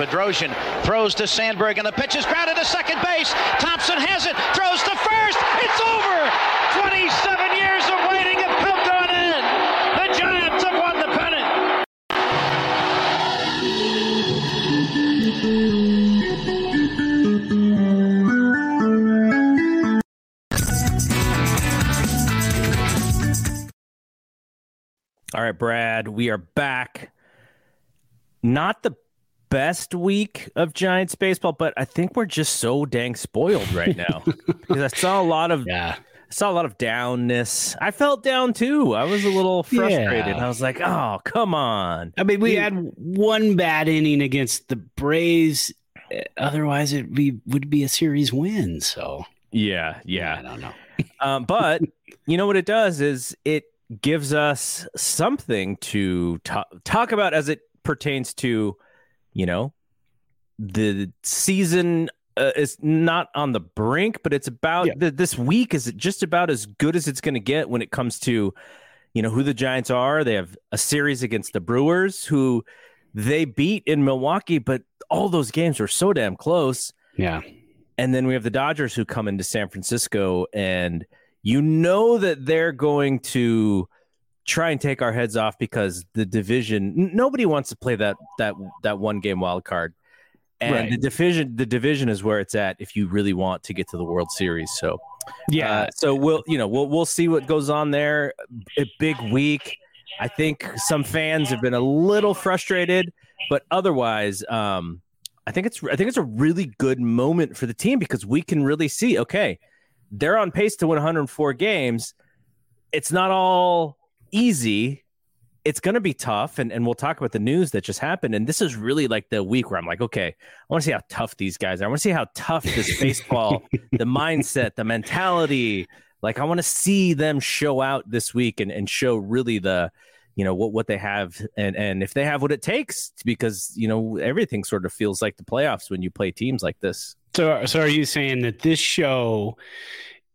Bedrosian throws to Sandberg, and the pitch is grounded to second base. Thompson has it, throws to first. It's over. 27 years of waiting have come to an end. The Giants have won the pennant. All right, Brad, we are back. Not the best week of Giants baseball, but I think we're just so dang spoiled right now because I saw a lot of Yeah. I saw a lot of downness. I felt down too. I was a little frustrated. Yeah. I was like, "Oh, come on." I mean, we had one bad inning against the Braves. Uh, Otherwise, it be, would be a series win. So, Yeah, yeah, I don't know. um, but you know what it does is it gives us something to ta- talk about as it pertains to, you know, the season uh, is not on the brink, but it's about Yeah. the, this week is just about as good as it's going to get when it comes to, you know, who the Giants are. They have a series against the Brewers, who they beat in Milwaukee, but all those games were so damn close. Yeah. And then we have the Dodgers who come into San Francisco, and you know that they're going to try and take our heads off because the division nobody wants to play that that that one game wild card. And Right. the division the division is where it's at if you really want to get to the World Series. So Yeah. uh, so we'll you know we'll we'll see what goes on there. A big week. I think some fans have been a little frustrated, but otherwise, um, I think it's I think it's a really good moment for the team because we can really see okay, they're on pace to win 104 games. It's not all easy. It's going to be tough, and, and we'll talk about the news that just happened. And this is really like the week where I'm like, okay, I want to see how tough these guys are. I want to see how tough this baseball, the mindset, the mentality, like I want to see them show out this week and, and show really the, you know, what, what they have and, and if they have what it takes because, you know, everything sort of feels like the playoffs when you play teams like this. so, so are you saying that this show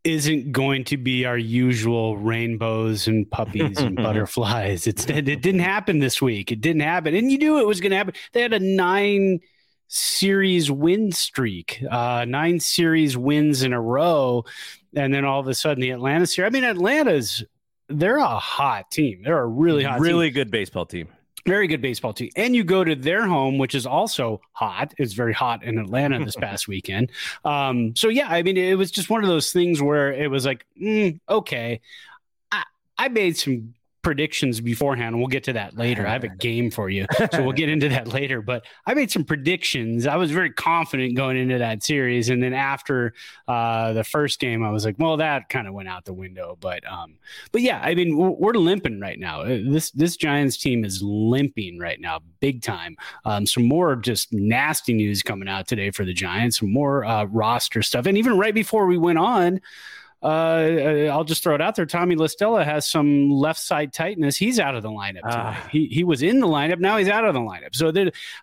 isn't going to be our usual rainbows and puppies and butterflies? It's it didn't happen this week. It didn't happen, and you knew it was going to happen. They had a nine series win streak, uh, nine series wins in a row, and then all of a sudden the Atlanta series. I mean, Atlanta's they're a hot team. They're a really hot, team. really good baseball team. Very good baseball team. And you go to their home, which is also hot. It's very hot in Atlanta this past weekend. Um, so yeah, I mean, it was just one of those things where it was like, mm, okay, I, I made some predictions beforehand. and We'll get to that later. I have a game for you, so we'll get into that later. But I made some predictions. I was very confident going into that series, and then after uh, the first game, I was like, well, that kind of went out the window. But um, but yeah, I mean, we're, we're limping right now. Uh, This this Giants team is limping right now, big time. Um, some more just nasty news coming out today for the Giants. Some more uh, roster stuff, and even right before we went on. Uh, I'll just throw it out there. Tommy La Stella has some left side tightness. He's out of the lineup. Ah. He he was in the lineup. Now he's out of the lineup. So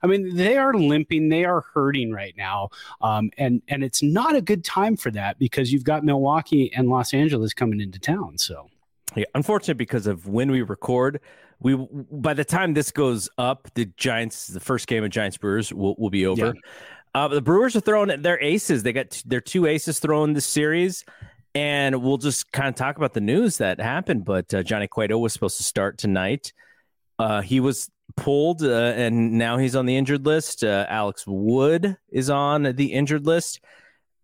I mean, they are limping. They are hurting right now. Um, and and it's not a good time for that because you've got Milwaukee and Los Angeles coming into town. So Yeah, unfortunate because of when we record. We by the time this goes up, the Giants, the first game of Giants Brewers will, will be over. Uh, the Brewers are throwing their aces. They got t- their two aces thrown this series, and we'll just kind of talk about the news that happened. But uh, Johnny Cueto was supposed to start tonight. Uh, he was pulled, uh, and now he's on the injured list. Uh, Alex Wood is on the injured list.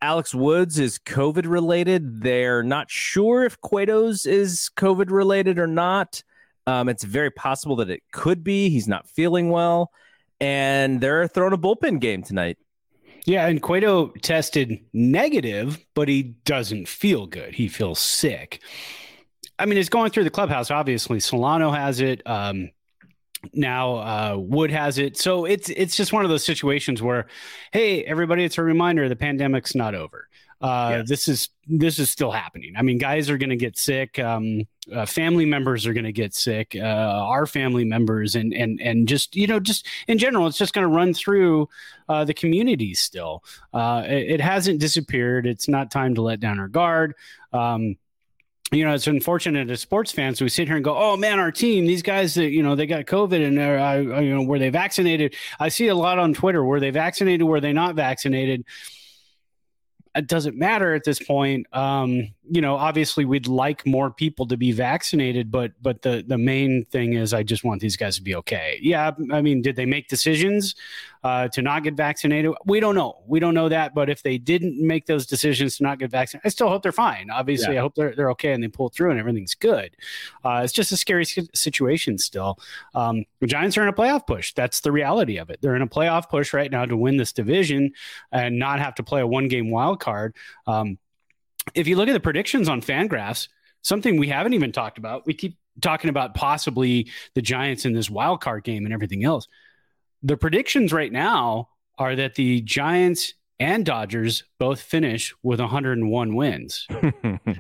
Alex Woods is COVID related. They're not sure if Cueto's is COVID related or not. Um, it's very possible that it could be. He's not feeling well, and they're throwing a bullpen game tonight. Yeah, and Cueto tested negative, but he doesn't feel good. He feels sick. I mean, it's going through the clubhouse. Obviously, Solano has it. Um, now uh, Wood has it. So it's it's just one of those situations where, hey, everybody, it's a reminder the pandemic's not over. Uh. This is this is still happening. I mean, guys are going to get sick. Um, uh, family members are going to get sick. Uh, our family members and and and just you know just in general, it's just going to run through uh, the community. Still, uh, it, it hasn't disappeared. It's not time to let down our guard. Um, you know, it's unfortunate as sports fans, we sit here and go, "Oh man, our team, these guys, you know, they got COVID and they're, uh, you know, were they vaccinated?" I see a lot on Twitter. Were they vaccinated? Were they not vaccinated? It doesn't matter at this point. Um, you know, obviously, we'd like more people to be vaccinated, but but the the main thing is, I just want these guys to be okay. Yeah, I mean, did they make decisions? Uh, to not get vaccinated. We don't know. We don't know that. But if they didn't make those decisions to not get vaccinated, I still hope they're fine. Obviously, yeah. I hope they're, they're okay and they pull through and everything's good. Uh, it's just a scary situation still. Um, the Giants are in a playoff push. That's the reality of it. They're in a playoff push right now to win this division and not have to play a one game wild card. Um, if you look at the predictions on Fangraphs, something we haven't even talked about, we keep talking about possibly the Giants in this wild card game and everything else the predictions right now are that the Giants and Dodgers both finish with 101 wins.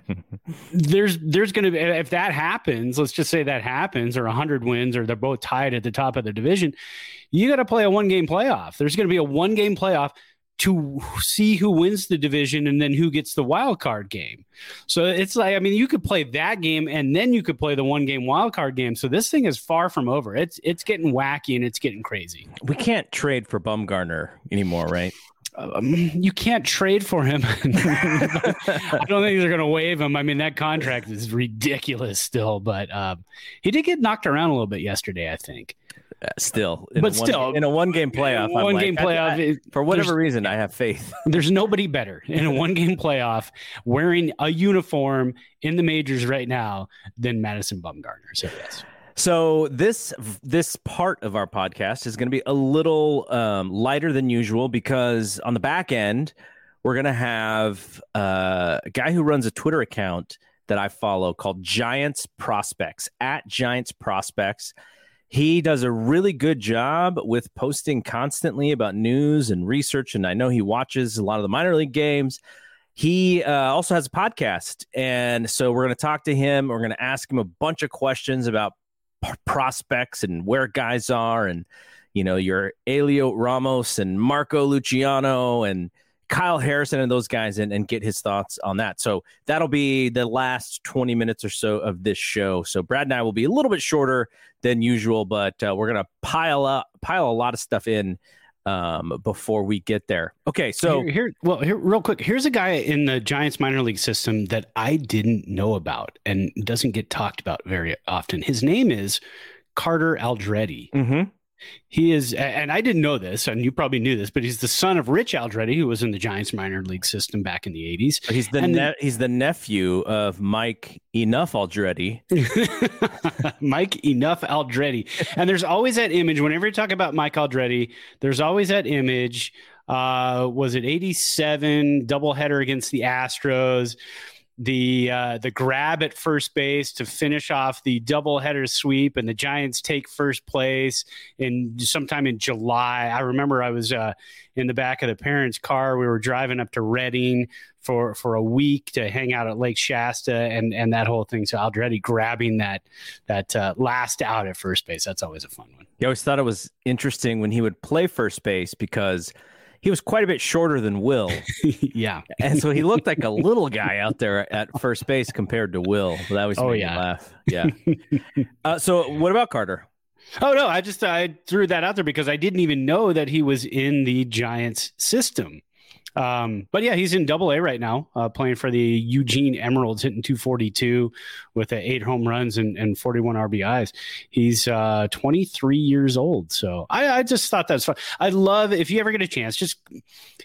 there's there's going to be if that happens, let's just say that happens or 100 wins or they're both tied at the top of the division, you got to play a one game playoff. There's going to be a one game playoff to see who wins the division and then who gets the wild card game. So it's like I mean you could play that game and then you could play the one game wild card game. So this thing is far from over. It's it's getting wacky and it's getting crazy. We can't trade for Bumgarner anymore, right? Um, you can't trade for him. I don't think they're going to waive him. I mean, that contract is ridiculous still, but um, he did get knocked around a little bit yesterday, I think. Still, but still, in a one game playoff, one game like, playoff. I, I, for whatever reason, I have faith. There's nobody better in a one game playoff wearing a uniform in the majors right now than Madison Bumgarner. So yes. So this this part of our podcast is going to be a little um, lighter than usual because on the back end we're going to have uh, a guy who runs a Twitter account that I follow called Giants Prospects at Giants Prospects. He does a really good job with posting constantly about news and research. And I know he watches a lot of the minor league games. He uh, also has a podcast. And so we're going to talk to him. We're going to ask him a bunch of questions about p- prospects and where guys are and, you know, your Heliot Ramos and Marco Luciano and Kyle Harrison and those guys and, and get his thoughts on that. So that'll be the last 20 minutes or so of this show. So Brad and I will be a little bit shorter than usual, but uh, we're going to pile up, pile a lot of stuff in um, before we get there. Okay, so here, here, well, here, real quick, here's a guy in the Giants minor league system that I didn't know about and doesn't get talked about very often. His name is Carter Aldrete. Mm-hmm. He is, and I didn't know this, and you probably knew this, but he's the son of Rich Aldrete, who was in the Giants minor league system back in the '80s. He's the ne- he's the nephew of Mike Enough Aldrete. Mike Enough Aldrete, and there's always that image. Whenever you talk about Mike Aldrete, there's always that image. Uh, was it '87 doubleheader against the Astros? The uh, the grab at first base to finish off the doubleheader sweep, and the Giants take first place in sometime in July. I remember I was uh, in the back of the parents' car. We were driving up to Redding for for a week to hang out at Lake Shasta and and that whole thing. So Aldrete grabbing that that uh, last out at first base. That's always a fun one. You always thought it was interesting when he would play first base because he was quite a bit shorter than Will. yeah. And so he looked like a little guy out there at first base compared to Will. That was oh, yeah. laugh. Yeah. uh, so what about Carter? Oh no, I just I threw that out there because I didn't even know that he was in the Giants system. Um, but yeah, he's in Double A right now, uh, playing for the Eugene Emeralds, hitting 242 with uh, eight home runs and, and 41 RBIs. He's uh, 23 years old, so I, I just thought that's fun. I love if you ever get a chance, just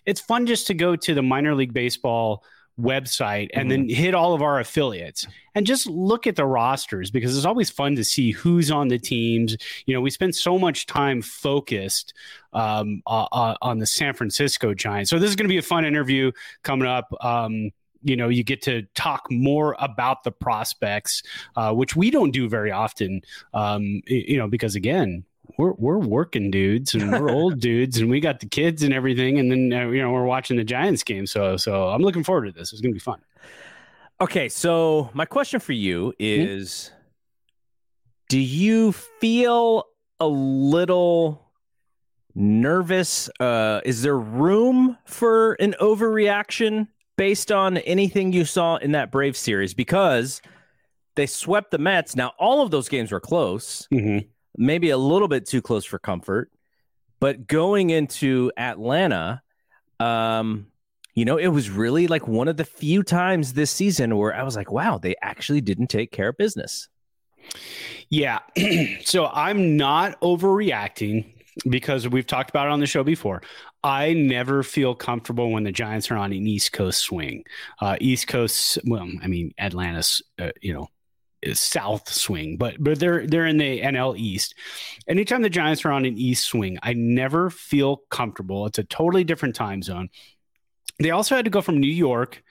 it's fun just to go to the minor league baseball website and mm-hmm. then hit all of our affiliates and just look at the rosters because it's always fun to see who's on the teams. You know, we spend so much time focused um, uh, uh, on the San Francisco Giants. So this is going to be a fun interview coming up. Um, you know, you get to talk more about the prospects, uh, which we don't do very often. Um, you know, because again, we're we're working dudes and we're old dudes and we got the kids and everything and then uh, you know we're watching the Giants game so so I'm looking forward to this it's going to be fun. Okay, so my question for you hmm? is mm-hmm. do you feel a little nervous uh is there room for an overreaction based on anything you saw in that Brave series because they swept the Mets. Now, all of those games were close, Mhm. Maybe a little bit too close for comfort. But going into Atlanta, um, you know, it was really like one of the few times this season where I was like, wow, they actually didn't take care of business. Yeah. so I'm not overreacting because we've talked about it on the show before. I never feel comfortable when the Giants are on an East Coast swing. Uh, East Coast, well, I mean Atlanta's, uh, you know, Is south swing, but but they're they're in the NL East. Anytime the Giants are on an East swing, I never feel comfortable. It's a totally different time zone. They also had to go from New York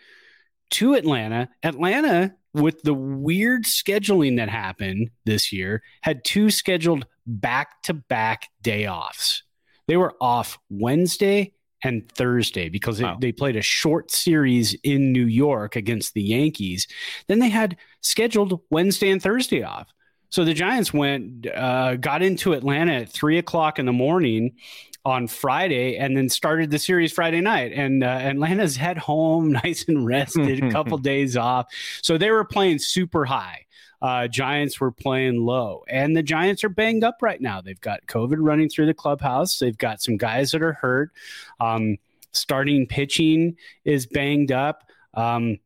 to Atlanta. Atlanta, with the weird scheduling that happened this year, had two scheduled back to back day offs. They were off Wednesday and Thursday because they, Wow. they played a short series in New York against the Yankees. Then they had scheduled Wednesday and Thursday off. So the Giants went, uh, got into Atlanta at three o'clock in the morning on Friday, and then started the series Friday night. And uh, Atlanta's head home, nice and rested, a couple days off. So they were playing super high. Uh, Giants were playing low, and the Giants are banged up right now. They've got COVID running through the clubhouse. They've got some guys that are hurt. Um, starting pitching is banged up. Um,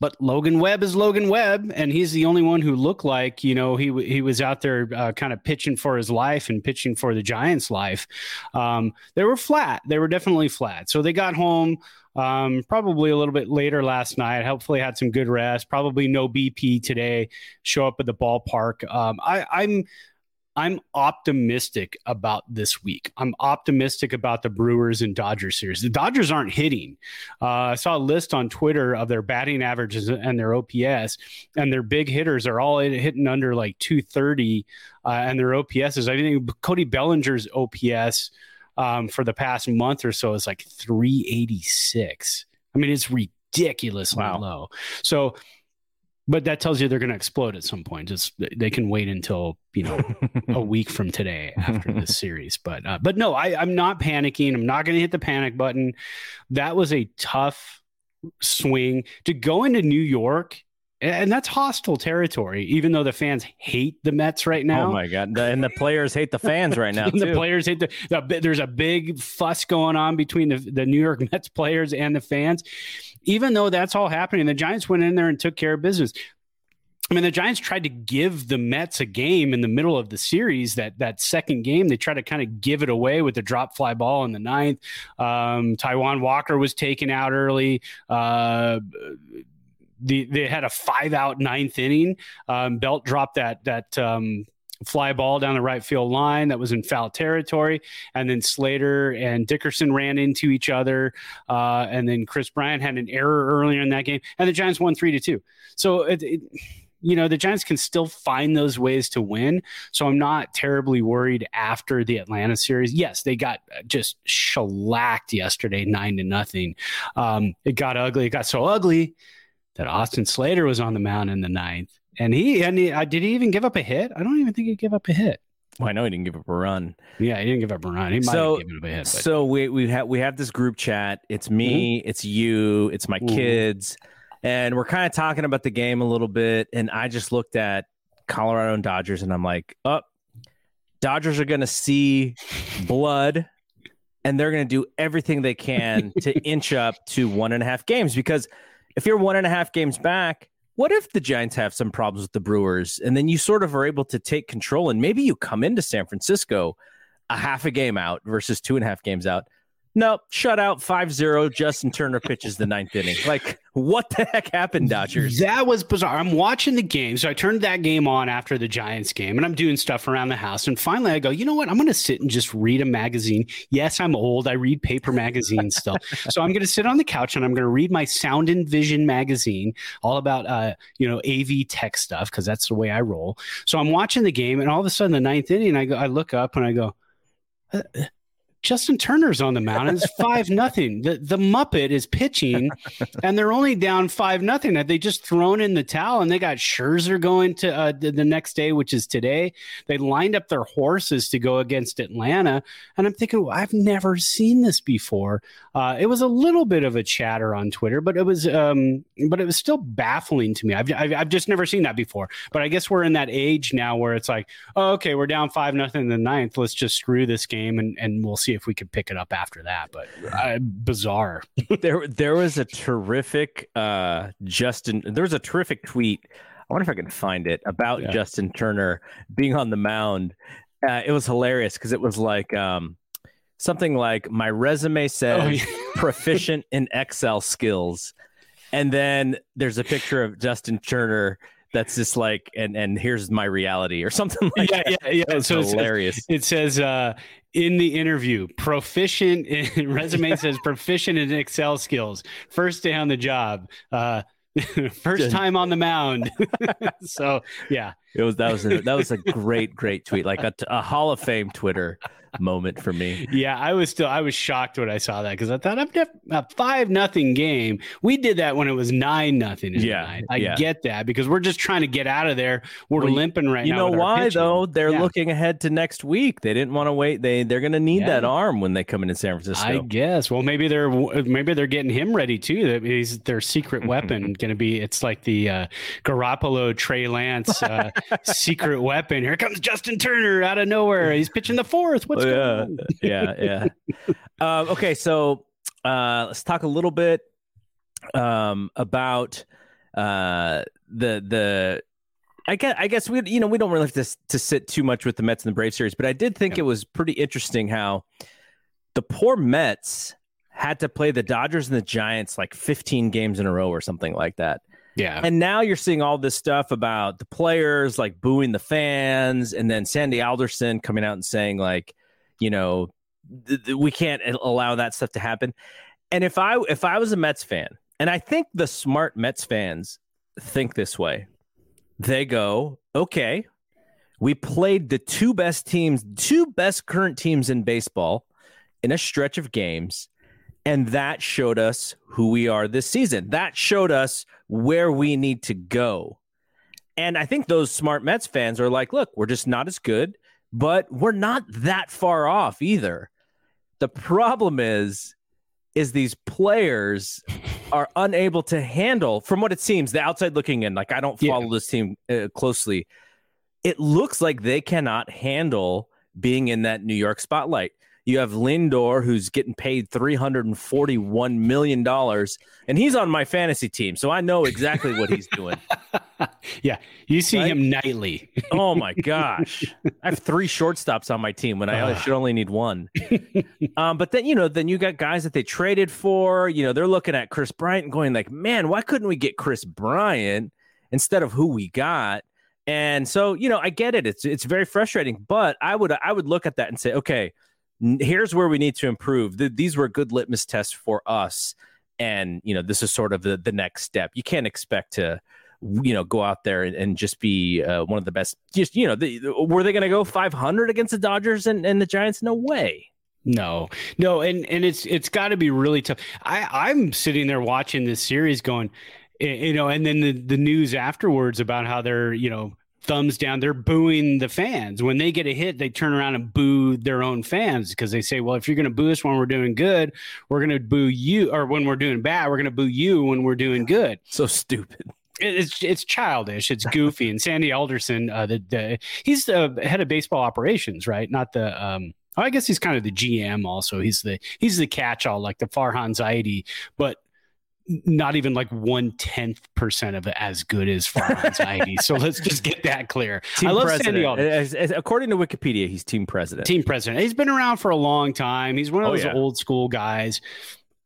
but Logan Webb is Logan Webb, and he's the only one who looked like you know he he was out there uh, kind of pitching for his life and pitching for the Giants' life. Um, they were flat. They were definitely flat. So they got home um, probably a little bit later last night. Hopefully had some good rest. Probably no BP today. Show up at the ballpark. Um, I, I'm I'm optimistic about this week. I'm optimistic about the Brewers and Dodgers series. The Dodgers aren't hitting. Uh, I saw a list on Twitter of their batting averages and their OPS, and their big hitters are all hitting under like 230, uh, and their OPS is, I think, Cody Bellinger's OPS um, for the past month or so is like 386. I mean, it's ridiculously Wow. low. So, but that tells you they're going to explode at some point. Just they can wait until you know a week from today after this series. But uh, but no, I, I'm not panicking. I'm not going to hit the panic button. That was a tough swing to go into New York, and that's hostile territory. Even though the fans hate the Mets right now. Oh my god! The- and the players hate the fans right now the players hate the, the there's a big fuss going on between the, the New York Mets players and the fans. Even though that's all happening, the Giants went in there and took care of business. I mean, the Giants tried to give the Mets a game in the middle of the series. That that second game, they tried to kind of give it away with the drop fly ball in the ninth. Um, Taijuan Walker was taken out early. Uh, the, they had a five out ninth inning. Um, Belt dropped that that um, fly ball down the right field line that was in foul territory, and then Slater and Dickerson ran into each other, uh, and then Kris Bryant had an error earlier in that game, and the Giants won three to two. So it, it you know the Giants can still find those ways to win. So I'm not terribly worried after the Atlanta series. Yes, they got just shellacked yesterday, nine to nothing. Um, it got ugly. It got so ugly that Austin Slater was on the mound in the ninth, and he and he, uh, did he even give up a hit? I don't even think he gave up a hit. Well, I know he didn't give up a run. Yeah, he didn't give up a run. He might So- have given up a hit. But So we we have we have this group chat. It's me, it's you, it's my Mhm. kids, and we're kind of talking about the game a little bit. And I just looked at Colorado and Dodgers, and I'm like, oh, Dodgers are going to see blood, and they're going to do everything they can to inch up to one and a half games. Because if you're one and a half games back, what if the Giants have some problems with the Brewers, and then you sort of are able to take control, and maybe you come into San Francisco a half a game out versus two and a half games out. Nope, shutout 5-0. Justin Turner pitches the ninth inning. Like, what the heck happened, Dodgers? That was bizarre. I'm watching the game. So I turned that game on after the Giants game and I'm doing stuff around the house. And finally I go, you know what? I'm going to sit and just read a magazine. Yes, I'm old. I read paper magazines still. so I'm going to sit on the couch and I'm going to read my Sound and Vision magazine, all about, uh, you know, AV tech stuff, because that's the way I roll. So I'm watching the game and all of a sudden the ninth inning, I go, I look up and I go, "Uh, Justin Turner's on the mound. It's five nothing. The the Muppet is pitching, and they're only down five nothing. They just thrown in the towel and they got Scherzer going to uh, the, the next day, which is today. They lined up their horses to go against Atlanta, and I'm thinking, well, I've never seen this before. Uh, it was a little bit of a chatter on Twitter, but it was um, but it was still baffling to me. I've, I've I've just never seen that before. But I guess we're in that age now where it's like, oh, okay, we're down five nothing in the ninth. Let's just screw this game and and we'll see if we could pick it up after that. But uh, bizarre. there there was a terrific uh, Justin. There was a terrific tweet. I wonder if I can find it about yeah. Justin Turner being on the mound. Uh, it was hilarious because it was like um, something like my resume says oh, yeah. proficient in Excel skills, and then there's a picture of Justin Turner that's just like and and here's my reality or something like yeah, that. Yeah, yeah, So it's hilarious. It says uh in the interview, proficient in resume says proficient in Excel skills. First day on the job. Uh first time on the mound. so yeah. It was that was a, that was a great great tweet, like a, a Hall of Fame Twitter moment for me. Yeah, I was still I was shocked when I saw that because I thought I'm a five nothing game. We did that when it was nine nothing. Yeah, I yeah. get that because we're just trying to get out of there. We're well, limping right you now. You know why though? They're yeah. looking ahead to next week. They didn't want to wait. They they're going to need yeah. that arm when they come into San Francisco. I guess. Well, maybe they're maybe they're getting him ready too. That is their secret weapon going to be. It's like the uh, Garoppolo Trey Lance uh, secret weapon. Here comes Justin Turner out of nowhere. He's pitching the fourth. What's on? yeah, yeah. Um, okay, so uh, let's talk a little bit um, about uh, the the. I guess I guess we you know we don't really have to to sit too much with the Mets and the Brave series, but I did think yeah. it was pretty interesting how the poor Mets had to play the Dodgers and the Giants like 15 games in a row or something like that. Yeah. And now you're seeing all this stuff about the players like booing the fans and then Sandy Alderson coming out and saying like, you know, th- th- we can't allow that stuff to happen. And if I if I was a Mets fan, and I think the smart Mets fans think this way. They go, "Okay, we played the two best teams, two best current teams in baseball in a stretch of games and that showed us who we are this season. That showed us where we need to go. And I think those smart Mets fans are like, look, we're just not as good, but we're not that far off either. The problem is, is these players are unable to handle, from what it seems, the outside looking in. Like I don't follow yeah. this team uh, closely. It looks like they cannot handle being in that New York spotlight. You have Lindor, who's getting paid $341 million, and he's on my fantasy team. So I know exactly what he's doing. yeah. You see right? him nightly. oh, my gosh. I have three shortstops on my team when I should only need one. um, but then, you know, then you got guys that they traded for. You know, they're looking at Kris Bryant and going, like, man, why couldn't we get Kris Bryant instead of who we got? And so, you know, I get it. It's it's very frustrating, but I would I would look at that and say, okay, here's where we need to improve. The, these were good litmus tests for us, and you know this is sort of the the next step. You can't expect to you know go out there and, and just be uh, one of the best. Just you know, the, were they going to go 500 against the Dodgers and, and the Giants? No way. No, no, and and it's it's got to be really tough. I I'm sitting there watching this series, going, you know, and then the the news afterwards about how they're you know thumbs down. They're booing the fans. When they get a hit, they turn around and boo their own fans because they say, well, if you're going to boo us when we're doing good, we're going to boo you, or when we're doing bad, we're going to boo you when we're doing good. So stupid. It's it's childish. It's goofy. and Sandy Alderson, uh, the, the he's the head of baseball operations, right? Not the um, I guess he's kind of the GM. Also, he's the he's the catch-all, like the Farhan Zaidi. But not even like one tenth percent of it as good as Farhan Zaidi. so let's just get that clear. Team I love president. As, as, according to Wikipedia, he's team president. Team president. He's been around for a long time. He's one of oh, those yeah. old school guys.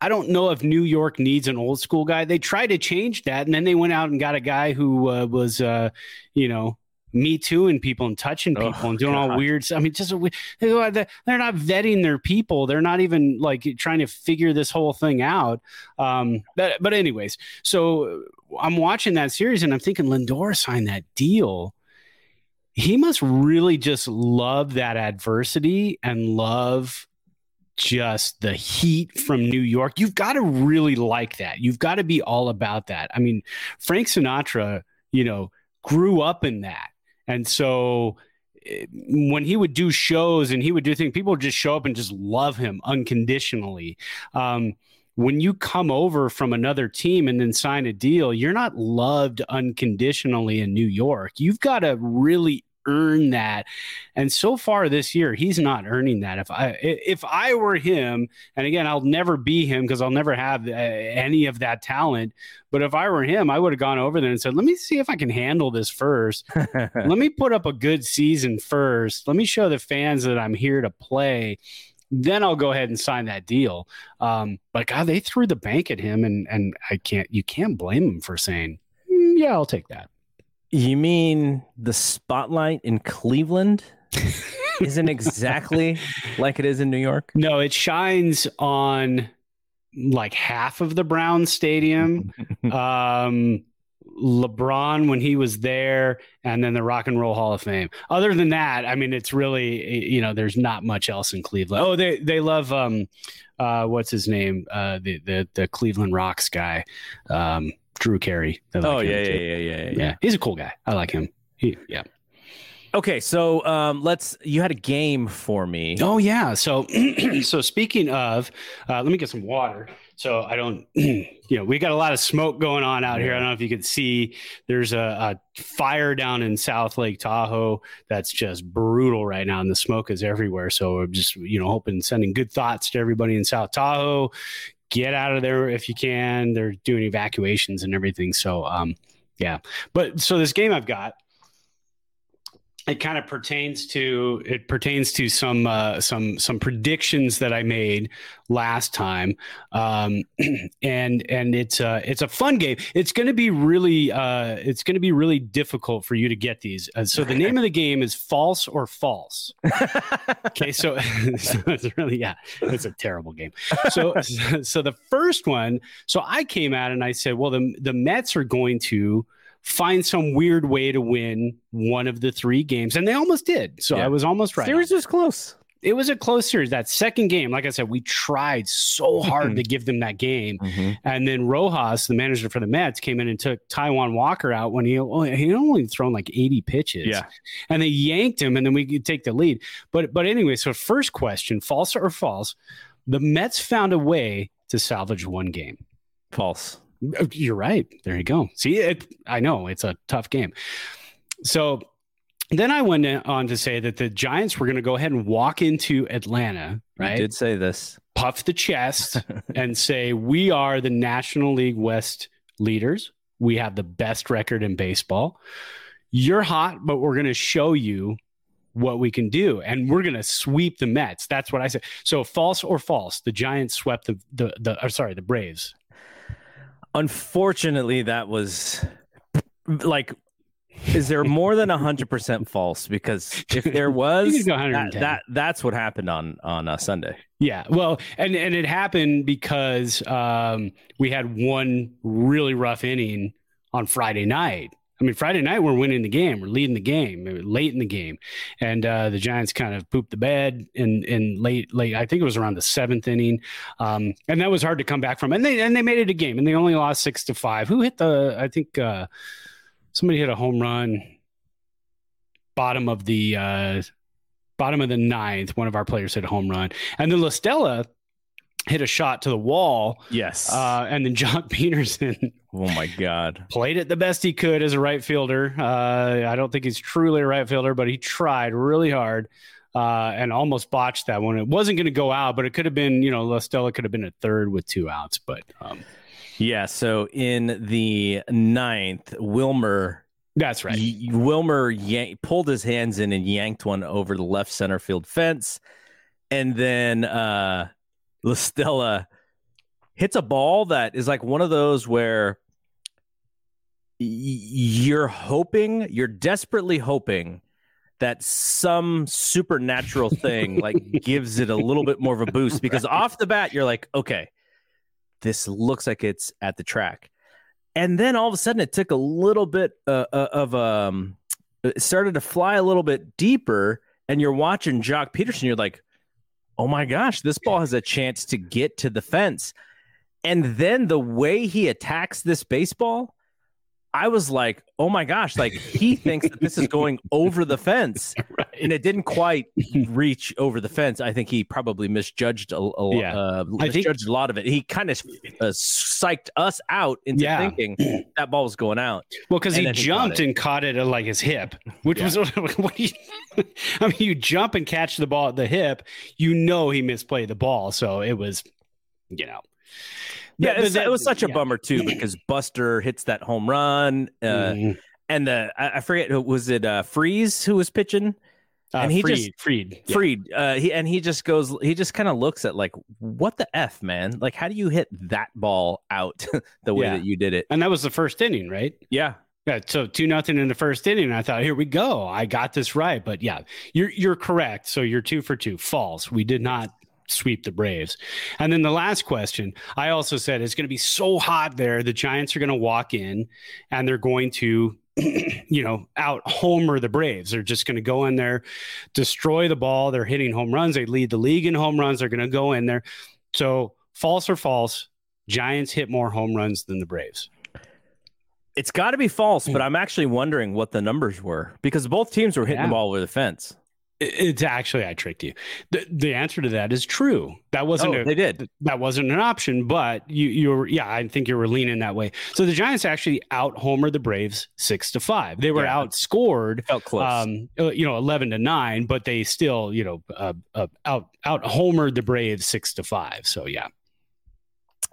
I don't know if New York needs an old school guy. They tried to change that, and then they went out and got a guy who uh, was, uh, you know, me too and people and touching oh, people oh, and doing God. all weird stuff. I mean, just they're not vetting their people. They're not even like trying to figure this whole thing out. Um, but but anyways, so I'm watching that series and I'm thinking Lindor signed that deal. He must really just love that adversity and love just the heat from New York. You've got to really like that. You've got to be all about that. I mean, Frank Sinatra, you know, grew up in that. And so eh, when he would do shows and he would do things, people would just show up and just love him unconditionally. Um, when you come over from another team and then sign a deal, you're not loved unconditionally in New York. You've got to really earn that. And so far this year, he's not earning that. If I if I were him, and again, I'll never be him because I'll never have uh, any of that talent. But if I were him, I would have gone over there and said, "Let me see if I can handle this first. Let me put up a good season first. Let me show the fans that I'm here to play." then I'll go ahead and sign that deal. Um, but God, they threw the bank at him, and and I can't you can't blame him for saying, mm, "Yeah, I'll take that." You mean the spotlight in Cleveland isn't exactly like it is in New York? No, it shines on like half of the Brown Stadium. um, LeBron when he was there, and then the Rock and Roll Hall of Fame. Other than that, I mean, it's really you know, there's not much else in Cleveland. Oh, they they love um, uh, what's his name? Uh, the the the Cleveland Rocks guy. Um, Drew Carey. Like oh yeah, yeah, yeah, yeah, yeah, yeah. He's a cool guy. I like him. He, yeah. Okay, so um, let's. You had a game for me. Oh yeah. So so speaking of, uh, let me get some water. So I don't, you know, we got a lot of smoke going on out yeah. here. I don't know if you can see. There's a, a, fire down in South Lake Tahoe that's just brutal right now, and the smoke is everywhere. So I'm just, you know, hoping sending good thoughts to everybody in South Tahoe get out of there if you can. They're doing evacuations and everything. So, um, yeah. But so this game I've got, it kind of pertains to it pertains to some uh, some some predictions that I made last time, um, and and it's a it's a fun game. It's going to be really uh, it's going to be really difficult for you to get these. Uh, so the name of the game is false or false. okay, so, so it's really yeah, it's a terrible game. So so the first one, so I came out and I said, well the the Mets are going to find some weird way to win one of the three games. And they almost did. So yeah. I was almost right. Series was close. It was a close series. That second game, like I said, we tried so hard to give them that game. Mm-hmm. And then Rojas, the manager for the Mets, came in and took Taijuan Walker out when he, he only thrown like 80 pitches. Yeah. And they yanked him and then we could take the lead. But but anyway, so first question, false or false? The Mets found a way to salvage one game. False. Oh, you're right. There you go. See, it, I know it's a tough game. So then I went on to say that the Giants were going to go ahead and walk into Atlanta, right? You did say this. Puff the chest and say, We are the National League West leaders. We have the best record in baseball. You're hot, but we're going to show you what we can do and we're going to sweep the Mets. That's what I said. So false or false, the Giants swept the the, the or sorry, the Braves. Unfortunately, that was like is there more than 100% false? Because if there was that, that, that's what happened on on uh, sunday. Yeah well and and it happened because um, we had one really rough inning on friday night I mean, Friday night we're winning the game, we're leading the game late in the game, and uh, the Giants kind of pooped the bed in in late late. I think it was around the seventh inning, um, and that was hard to come back from. And they and they made it a game, and they only lost six to five. Who hit the? I think uh, somebody hit a home run. Bottom of the uh, bottom of the ninth, one of our players hit a home run, and then La Stella hit a shot to the wall. Yes. Uh, and then Joc Pederson. Oh my God. Played it the best he could as a right fielder. Uh, I don't think he's truly a right fielder, but he tried really hard uh, and almost botched that one. It wasn't going to go out, but it could have been, you know, LaStella could have been a third with two outs. But um, yeah. So in the ninth, Wilmer. That's right. Y- Wilmer yank- pulled his hands in and yanked one over the left center field fence. And then uh, La Stella hits a ball that is like one of those where you're hoping, you're desperately hoping that some supernatural thing like gives it a little bit more of a boost because right. off the bat you're like, okay, this looks like it's at the track. And then all of a sudden it took a little bit uh, uh of um it started to fly a little bit deeper and you're watching Joc Pederson, you're like, oh my gosh, this ball has a chance to get to the fence. And then the way he attacks this baseball, I was like, oh my gosh, like he thinks that this is going over the fence. right. And it didn't quite reach over the fence. I think he probably misjudged a, a, Yeah. uh, I think- a lot of it. He kind of uh, psyched us out into Yeah. thinking that ball was going out. Well, because he then he jumped and caught it at like his hip, which was what you, I mean, you jump and catch the ball at the hip, you know he misplayed the ball, so it was, you know, Yeah, But- it was, it was such a yeah. bummer too because Buster hits that home run, uh, Mhm. and the I, I forget who- was it uh, Freeze who was pitching. Uh, and he Fried, just- Fried, yeah. Fried, uh, he and he just goes, he just kind of looks at like, what the f, man? Like, how do you hit that ball out the way Yeah. that you did it? and that was the first inning, right? Yeah, Yeah, so two nothing in the first inning. And I thought, here we go. I got this right. But yeah, you're you're correct. So you're two for two. False. We did not sweep the Braves. And then the last question, I also said it's going to be so hot there. The Giants are going to walk in and they're going to, you know, out homer the Braves. They're just going to go in there, destroy the ball. They're hitting home runs. They lead the league in home runs. They're going to go in there. So false or false, Giants hit more home runs than the Braves. it's got to be false, Hmm. but I'm actually wondering what the numbers were because both teams were hitting Yeah. the ball over the fence. It- It's actually I tricked you. The the answer to that is true. That wasn't Oh, a, they did. that wasn't an option, but you you were yeah, I think you were leaning that way. So the Giants actually out homer the Braves six to five. They were Yeah. outscored Felt close. um uh, you know 11 to 9 but they still you know uh, uh, out out homered the braves 6 to 5 so yeah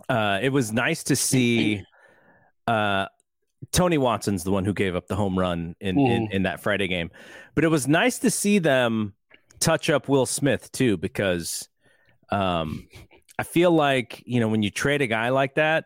uh, it was nice to see uh, Tony Watson's the one who gave up the home run in, in, Mhm. in that Friday game. But it was nice to see them touch up Will Smith too, because um, I feel like, you know, when you trade a guy like that,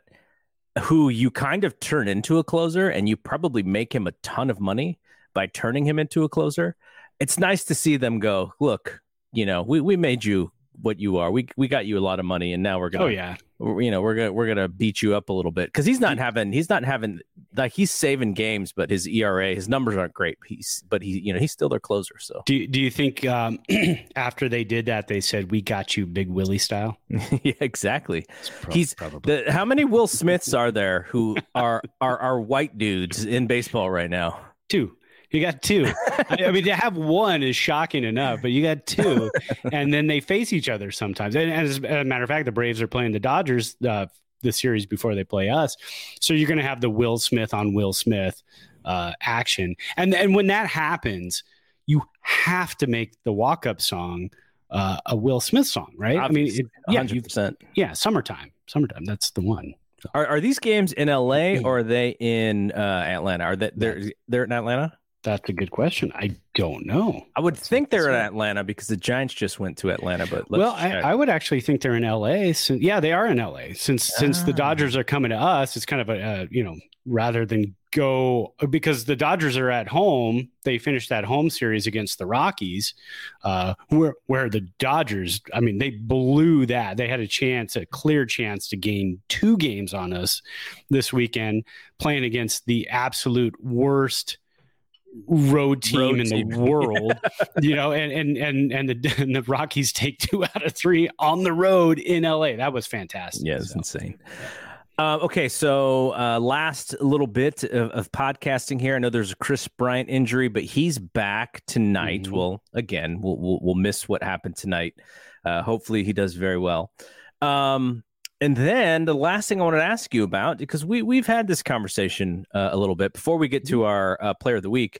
who you kind of turn into a closer and you probably make him a ton of money by turning him into a closer, it's nice to see them go, look, you know, we, we made you what you are. We we got you a lot of money and now we're gonna oh yeah you know we're gonna we're gonna beat you up a little bit because he's not having he's not having like he's saving games but his era his numbers aren't great he's but he you know he's still their closer so. Do, do you think um after they did that they said we got you big willie style yeah exactly. Pro- He's- probably. the, how many will smiths are there who are are are white dudes in baseball right now? Two you got two. I, mean to have one is shocking enough but you got two. And then they face each other sometimes. And as a matter of fact the braves are playing the dodgers uh, the series before they play us. So you're going to have the will smith on will smith uh, action. And and when that happens you have to make the walk-up song uh, a will smith song right? Obviously, i mean it, yeah. 100% yeah summertime. Summertime. That's the one. Are, are these games in la or are they in uh atlanta? Are they they're they're in atlanta that's a good question i don't know i would think they're in atlanta because the giants just went to atlanta but let's well, I. I would actually think they're in LA. So, yeah, they are in LA. Since since the Ah. Dodgers are coming to us, it's kind of a uh, you know rather than go because the Dodgers are at home. They finished that home series against the Rockies, uh, where where the Dodgers. I mean, they blew that. They had a chance, a clear chance to gain two games on us this weekend, playing against the absolute worst road team Road in team. the world you know and and and and the, and the rockies take two out of three on the road in la that was fantastic Yeah, it's So, insane. Uh, okay, so uh, last little bit of, of podcasting here. I know there's a Kris Bryant injury, but he's back tonight. Mhm. Well, again, we'll, we'll we'll miss what happened tonight. Uh, hopefully, he does very well. Um, and then the last thing I wanted to ask you about, because we we've had this conversation uh, a little bit before we get to our uh, player of the week.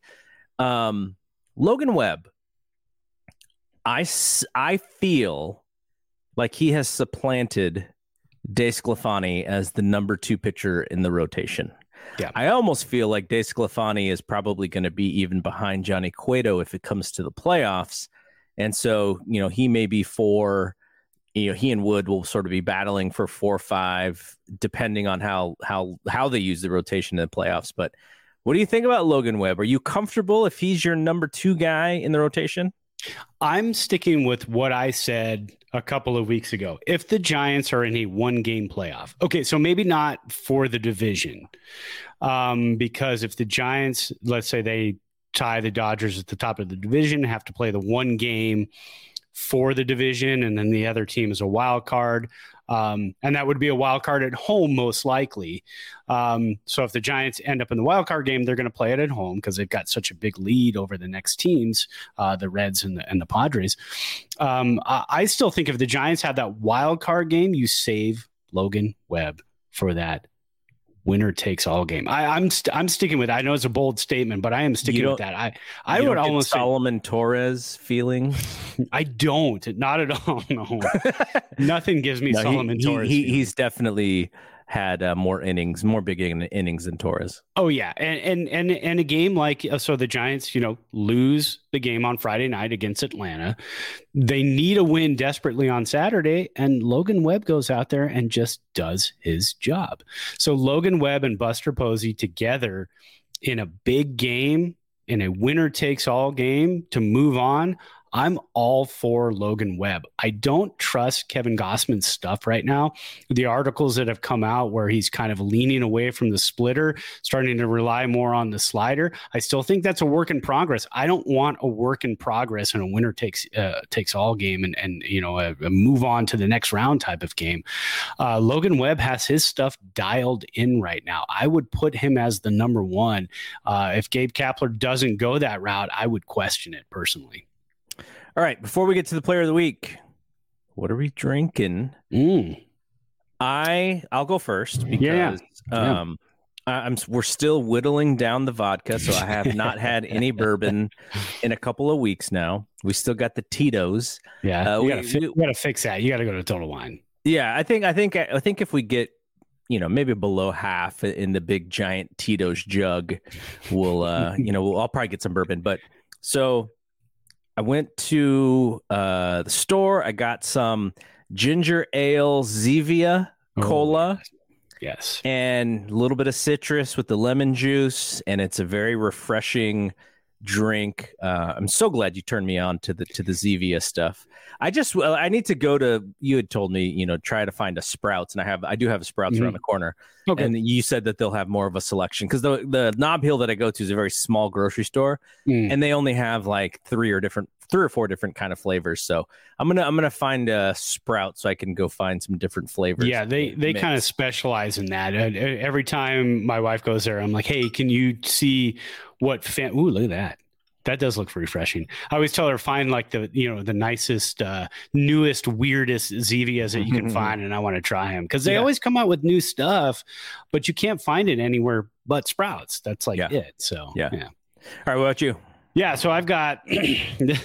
Um, Logan Webb, I I feel like he has supplanted DeSclafani as the number two pitcher in the rotation. Yeah. I almost feel like DeSclafani is probably going to be even behind Johnny Cueto if it comes to the playoffs. And so, you know, he may be four, you know, he and Wood will sort of be battling for four or five, depending on how how how they use the rotation in the playoffs. But what do you think about Logan Webb? Are you comfortable if he's your number two guy in the rotation? i'm sticking with what i said a couple of weeks ago if the giants are in a one game playoff okay so maybe not for the division um, because if the giants let's say they tie the dodgers at the top of the division have to play the one game for the division, and then the other team is a wild card. Um, and that would be a wild card at home, most likely. Um, so if the Giants end up in the wild card game, they're going to play it at home because they've got such a big lead over the next teams, uh, the Reds and the, and the Padres. Um, I, I still think if the Giants have that wild card game, you save Logan Webb for that winner takes all game. I, am I'm, st- I'm sticking with. I know it's a bold statement, but I am sticking with that. I I would almost Salomon say, Torres feeling. I don't. Not at all. No, nothing gives me no, Salomon he, Torres. He, he's definitely had uh, more innings, more big innings than Torres. Oh yeah, and and and and a game like uh, so the Giants, you know, lose the game on Friday night against Atlanta. They need a win desperately on Saturday, and Logan Webb goes out there and just does his job. So Logan Webb and Buster Posey together in a big game in a winner takes all game to move on. I'm all for Logan Webb. I don't trust Kevin Gausman's stuff right now. The articles that have come out where he's kind of leaning away from the splitter, starting to rely more on the slider. I still think that's a work in progress. I don't want a work in progress in a winner takes uh, takes all game and and you know a, a, move on to the next round type of game. Uh, Logan Webb has his stuff dialed in right now. I would put him as the number one. Uh, if Gabe Kapler doesn't go that route, I would question it personally. All right, before we get to the player of the week, what are we drinking? Mm. I I'll go first because yeah. um I, am we're still whittling down the vodka, so I have not had any bourbon in a couple of weeks now. We still got the Tito's. Yeah, uh, you, gotta fi- you gotta fix that. You gotta go to Total Wine. Yeah, I think I think I think if we get you know maybe below half in the big giant Tito's jug, we'll uh you know we'll, I'll probably get some bourbon. But so I went to uh, the store. I got some ginger ale Zevia oh, cola. Yes. And a little bit of citrus with the lemon juice. And it's a very refreshing drink. Uh, I'm so glad you turned me on to the to the Zevia stuff. I just I need to go to. You had told me you know try to find a Sprouts, and I have I do have a Sprouts mm-hmm. around the corner. Okay. And you said that they'll have more of a selection because the the Nob Hill that I go to is a very small grocery store, mm. and they only have like three or different three or four different kind of flavors. So I'm gonna I'm gonna find a Sprout so I can go find some different flavors. Yeah, they they kind of specialize in that. Every time my wife goes there, I'm like, hey, can you see what fan? Ooh, look at that that does look refreshing. I always tell her find like the you know the nicest, uh, newest, weirdest Zevias that you can find, and I want to try them because they yeah. always come out with new stuff, but you can't find it anywhere but Sprouts. That's like yeah. it. So yeah. yeah. All right, what about you? Yeah, so I've got this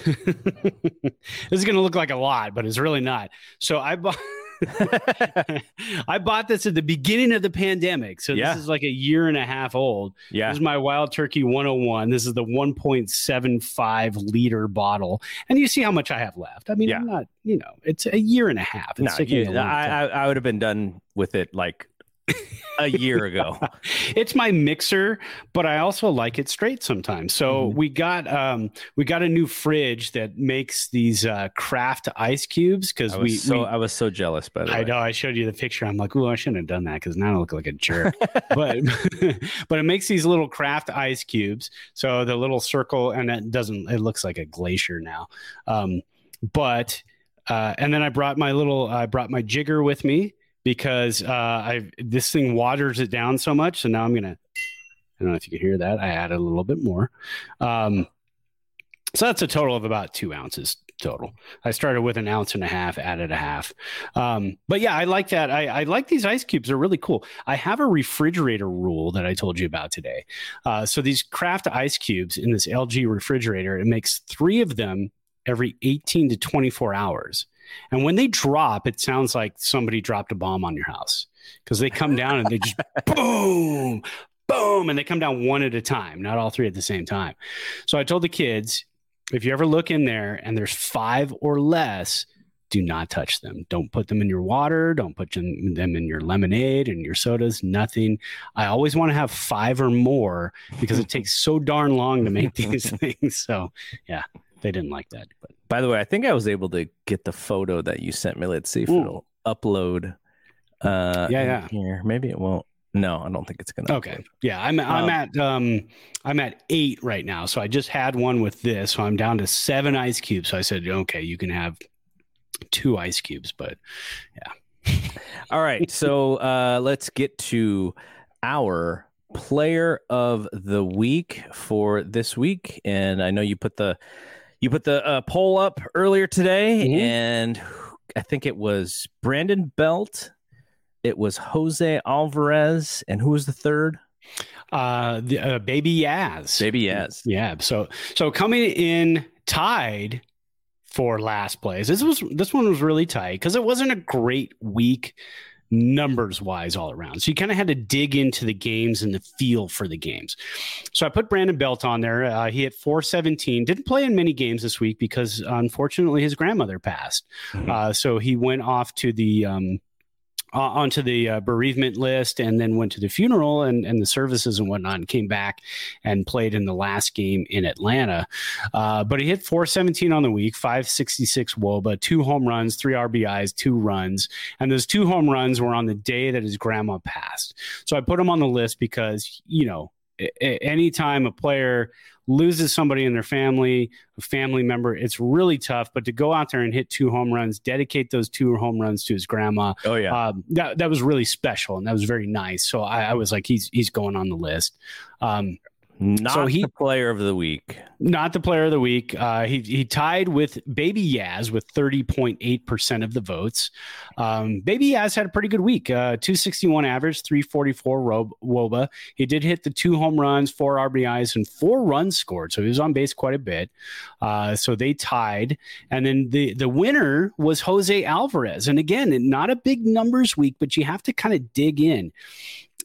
is going to look like a lot, but it's really not. So I bought I bought this at the beginning of the pandemic. So yeah. this is like a year and a half old. Yeah. This is my Wild Turkey 101. This is the 1.75 liter bottle. And you see how much I have left. I mean, yeah. I'm not, you know, it's a year and a half. It's no, you, I, I, I would have been done with it like a year ago. it's my mixer, but I also like it straight sometimes. So mm-hmm. we got um we got a new fridge that makes these uh craft ice cubes because we so we, I was so jealous by the I way. know I showed you the picture. I'm like, oh, I shouldn't have done that because now I look like a jerk. but but it makes these little craft ice cubes. So the little circle and it doesn't it looks like a glacier now. Um but uh, and then I brought my little I brought my jigger with me because uh, I this thing waters it down so much. So now I'm gonna. I don't know if you can hear that. I added a little bit more. Um, so that's a total of about two ounces total. I started with an ounce and a half, added a half. Um, but yeah, I like that. I, I, like these ice cubes. They're really cool. I have a refrigerator rule that I told you about today. Uh, so these craft ice cubes in this LG refrigerator, it makes three of them every 18 to 24 hours. And when they drop, it sounds like somebody dropped a bomb on your house because they come down and they just boom, boom, and they come down one at a time, not all three at the same time. So I told the kids, if you ever look in there and there's five or less, do not touch them. Don't put them in your water. Don't put them, in your lemonade and your sodas. Nothing. I always want to have five or more because it takes so darn long to make these things. So, yeah, they didn't like that. But by the way, I think I was able to get the photo that you sent me. Let's see if Ooh. it'll upload. Uh, yeah, yeah. Here, maybe it won't. No, I don't think it's gonna. Okay, yeah, I'm I'm Um, at um I'm at eight right now. So I just had one with this, so I'm down to seven ice cubes. So I said, okay, you can have two ice cubes, but yeah. All right, so uh, let's get to our player of the week for this week, and I know you put the you put the uh, poll up earlier today, Mhm. and I think it was Brandon Belt, it was Jose Alvarez, and who was the third? uh, the uh, baby Yaz, Baby Yaz. yeah. So so coming in tied for last place. This was this one was really tight because it wasn't a great week numbers wise all around. So you kind of had to dig into the games and the feel for the games. So I put Brandon Belt on there. Uh, he hit 417. Didn't play in many games this week because unfortunately his grandmother passed. Mhm. Uh, so he went off to the um, uh, onto the uh, bereavement list and then went to the funeral and, and the services and whatnot and came back and played in the last game in Atlanta. Uh, but he hit 417 on the week, 566 wOBA, two home runs, three RBIs, two runs. And those two home runs were on the day that his grandma passed. So I put him on the list because, you know, anytime a player loses somebody in their family, a family member, it's really tough. But to go out there and hit two home runs, dedicate those two home runs to his grandma, Oh yeah, um, that that was really special and that was very nice. So I, I was like, he's he's going on the list. Um, not so he- the player of the week. not the player of the week. Uh, he he tied with Baby Yaz with thirty point eight percent of the votes. Um, Baby Yaz had a pretty good week. Uh, two sixty one average, three forty four wOBA. He did hit the two home runs, four RBIs, and four runs scored. So he was on base quite a bit. Uh, so they tied, and then the the winner was Jose Alvarez. And again, not a big numbers week, but you have to kind of dig in.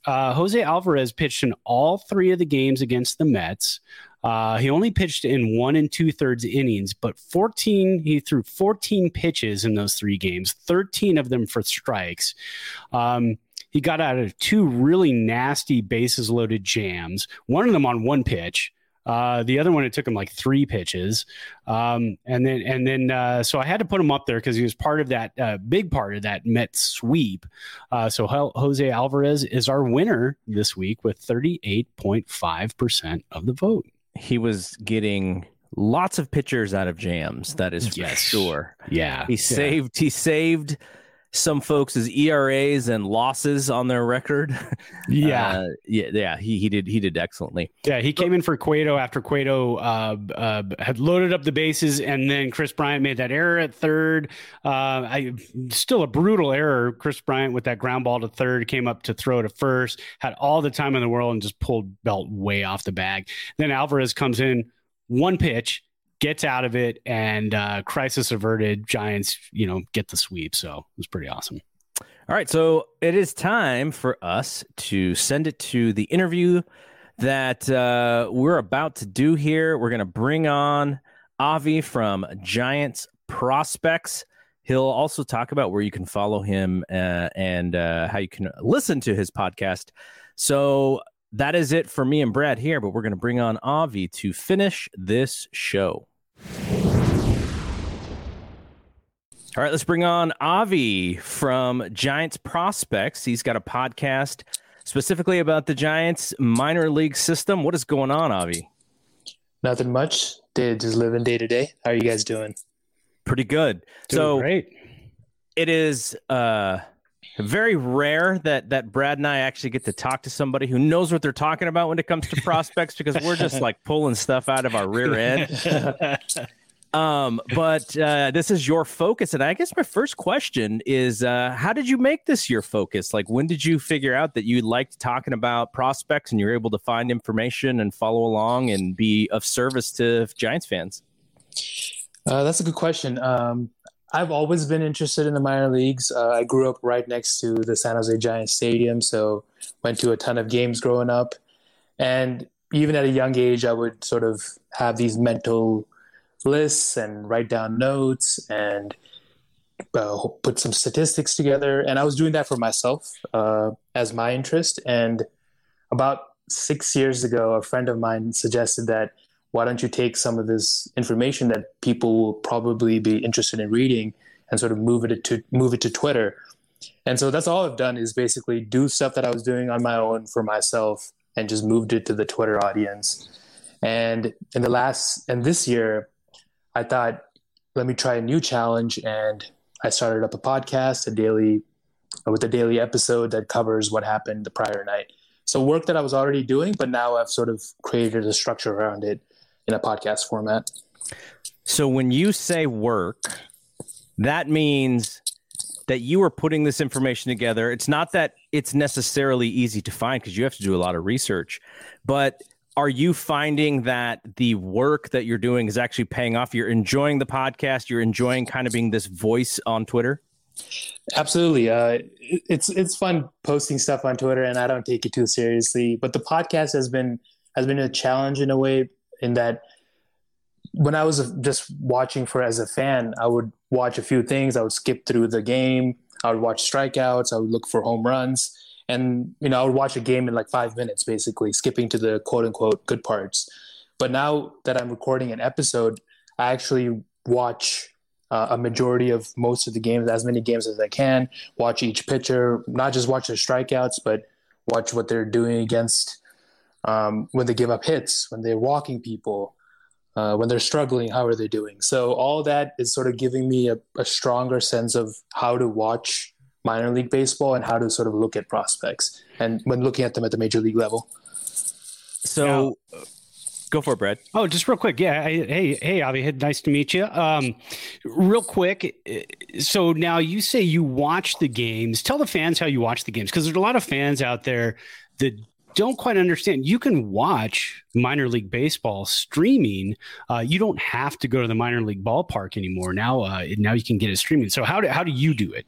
Uh, Jose Alvarez pitched in all three of the games against the Mets. Uh, he only pitched in one and two thirds innings, but 14, he threw 14 pitches in those three games, 13 of them for strikes. Um, he got out of two really nasty bases loaded jams, one of them on one pitch. Uh, the other one, it took him like three pitches. Um, and then, and then, uh, so I had to put him up there because he was part of that uh, big part of that Met sweep. Uh, so Jose Alvarez is our winner this week with 38.5% of the vote. He was getting lots of pitchers out of jams. That is for Yes. sure. Yeah. He saved he saved some folks' ERAs and losses on their record. Yeah. Uh, yeah, yeah. He he did he did excellently. Yeah, he came in for Cueto after Cueto uh, uh, had loaded up the bases, and then Kris Bryant made that error at third. Uh, I still a brutal error. Kris Bryant with that ground ball to third came up to throw to first, had all the time in the world, and just pulled Belt way off the bag. Then Alvarez comes in, one pitch, gets out of it, and uh, crisis averted. Giants, you know, get the sweep. So it was pretty awesome. All right, so it is time for us to send it to the interview that uh, we're about to do here. We're going to bring on Avi from Giants Prospects. He'll also talk about where you can follow him uh, and uh, how you can listen to his podcast. So that is it for me and Brad here, but we're going to bring on Avi to finish this show. All right, let's bring on Avi from Giants Prospects. He's got a podcast specifically about the Giants minor league system. What is going on, Avi? Nothing much. Did just living day to day. How are you guys doing? Pretty good. Doing so great. it is uh very rare that that Brad and I actually get to talk to somebody who knows what they're talking about when it comes to prospects because we're just like pulling stuff out of our rear end. Um, but uh, this is your focus, and I guess my first question is, uh, how did you make this your focus? Like, when did you figure out that you liked talking about prospects, and you're able to find information and follow along and be of service to Giants fans? Uh, that's a good question. Um, I've always been interested in the minor leagues. Uh, I grew up right next to the San Jose Giants Stadium, so went to a ton of games growing up. And even at a young age, I would sort of have these mental lists and write down notes and uh, put some statistics together. And I was doing that for myself uh, as my interest. And about six years ago, a friend of mine suggested that why don't you take some of this information that people will probably be interested in reading and sort of move it to move it to Twitter. and so that's all I've done is basically do stuff that I was doing on my own for myself and just moved it to the Twitter audience. And in the last and this year, I thought, let me try a new challenge, and I started up a podcast, a daily with a daily episode that covers what happened the prior night. So work that I was already doing, but now I've sort of created a structure around it in a podcast format. So when you say work, that means that you are putting this information together. It's not that it's necessarily easy to find because you have to do a lot of research, but are you finding that the work that you're doing is actually paying off? You're enjoying the podcast, you're enjoying kind of being this voice on Twitter? Absolutely. Uh, it's it's fun posting stuff on Twitter, and I don't take it too seriously. But the podcast has been has been a challenge in a way, in that when I was just watching for as a fan, I would watch a few things. I would skip through the game. I would watch strikeouts. I would look for home runs, and you know I would watch a game in like five minutes, basically skipping to the quote unquote good parts. But now that I'm recording an episode, I actually watch uh, a majority of most of the games, as many games as I can. Watch each pitcher, not just watch their strikeouts, but watch what they're doing against um, when they give up hits, when they're walking people, uh, when they're struggling. How are they doing? So all that is sort of giving me a, a stronger sense of how to watch minor league baseball and how to sort of look at prospects and when looking at them at the major league level. So. Now, Go for it, Brad. Oh, just real quick. Yeah. Hey, hey, Avi. Nice to meet you. Um, real quick. So now you say you watch the games. Tell the fans how you watch the games because there's a lot of fans out there that don't quite understand. You can watch minor league baseball streaming. Uh, you don't have to go to the minor league ballpark anymore. Now, uh, now you can get it streaming. So how do how do you do it?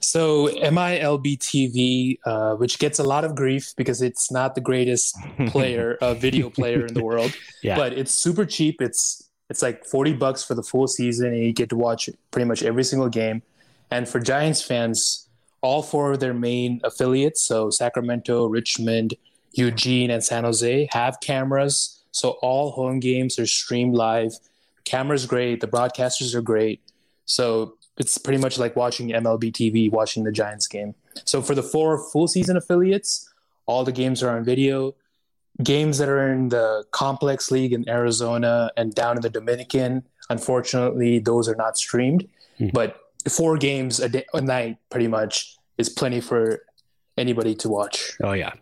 So MILB TV, uh, which gets a lot of grief because it's not the greatest player, uh, video player in the world, yeah. but it's super cheap. It's it's like forty bucks for the full season, and you get to watch pretty much every single game. And for Giants fans, all four of their main affiliates, so Sacramento, Richmond, Eugene, and San Jose, have cameras. So all home games are streamed live. The Camera's great. The broadcasters are great. So it's pretty much like watching MLB TV, watching the Giants game. So for the four full season affiliates, all the games are on video. Games that are in the complex league in Arizona and down in the Dominican, unfortunately, those are not streamed. Mm-hmm. But four games a, day, a night, pretty much, is plenty for anybody to watch. Oh yeah.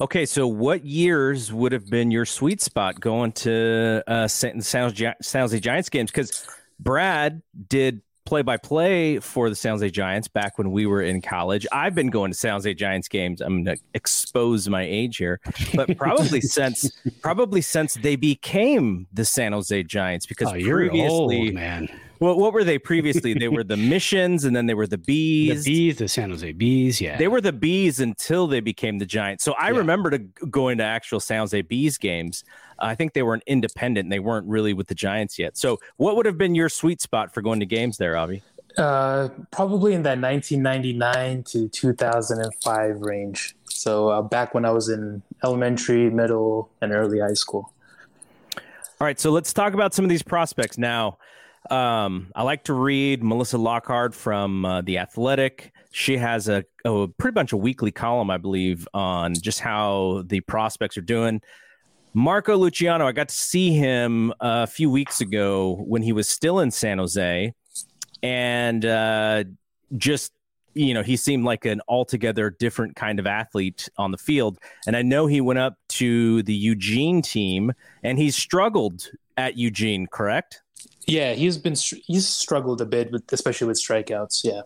Okay, so what years would have been your sweet spot going to uh, San Jose Giants games? Because Brad did play by play for the San Jose Giants back when we were in college. I've been going to San Jose Giants games. I'm going to expose my age here, but probably since probably since they became the San Jose Giants because oh, previously, old, man. Well, what were they previously? they were the Missions, and then they were the Bees. The Bees, the San Jose Bees. Yeah, they were the Bees until they became the Giants. So I yeah. remember to going to actual San Jose Bees games. I think they were an independent. and They weren't really with the Giants yet. So, what would have been your sweet spot for going to games there, Avi? Uh, probably in that 1999 to 2005 range. So uh, back when I was in elementary, middle, and early high school. All right, so let's talk about some of these prospects now. Um, I like to read Melissa Lockard from uh, The Athletic. She has a, a pretty bunch of weekly column, I believe, on just how the prospects are doing. Marco Luciano, I got to see him a few weeks ago when he was still in San Jose, and uh, just you know he seemed like an altogether different kind of athlete on the field. And I know he went up to the Eugene team, and he struggled at Eugene. Correct? Yeah, he's been he's struggled a bit with especially with strikeouts. Yeah.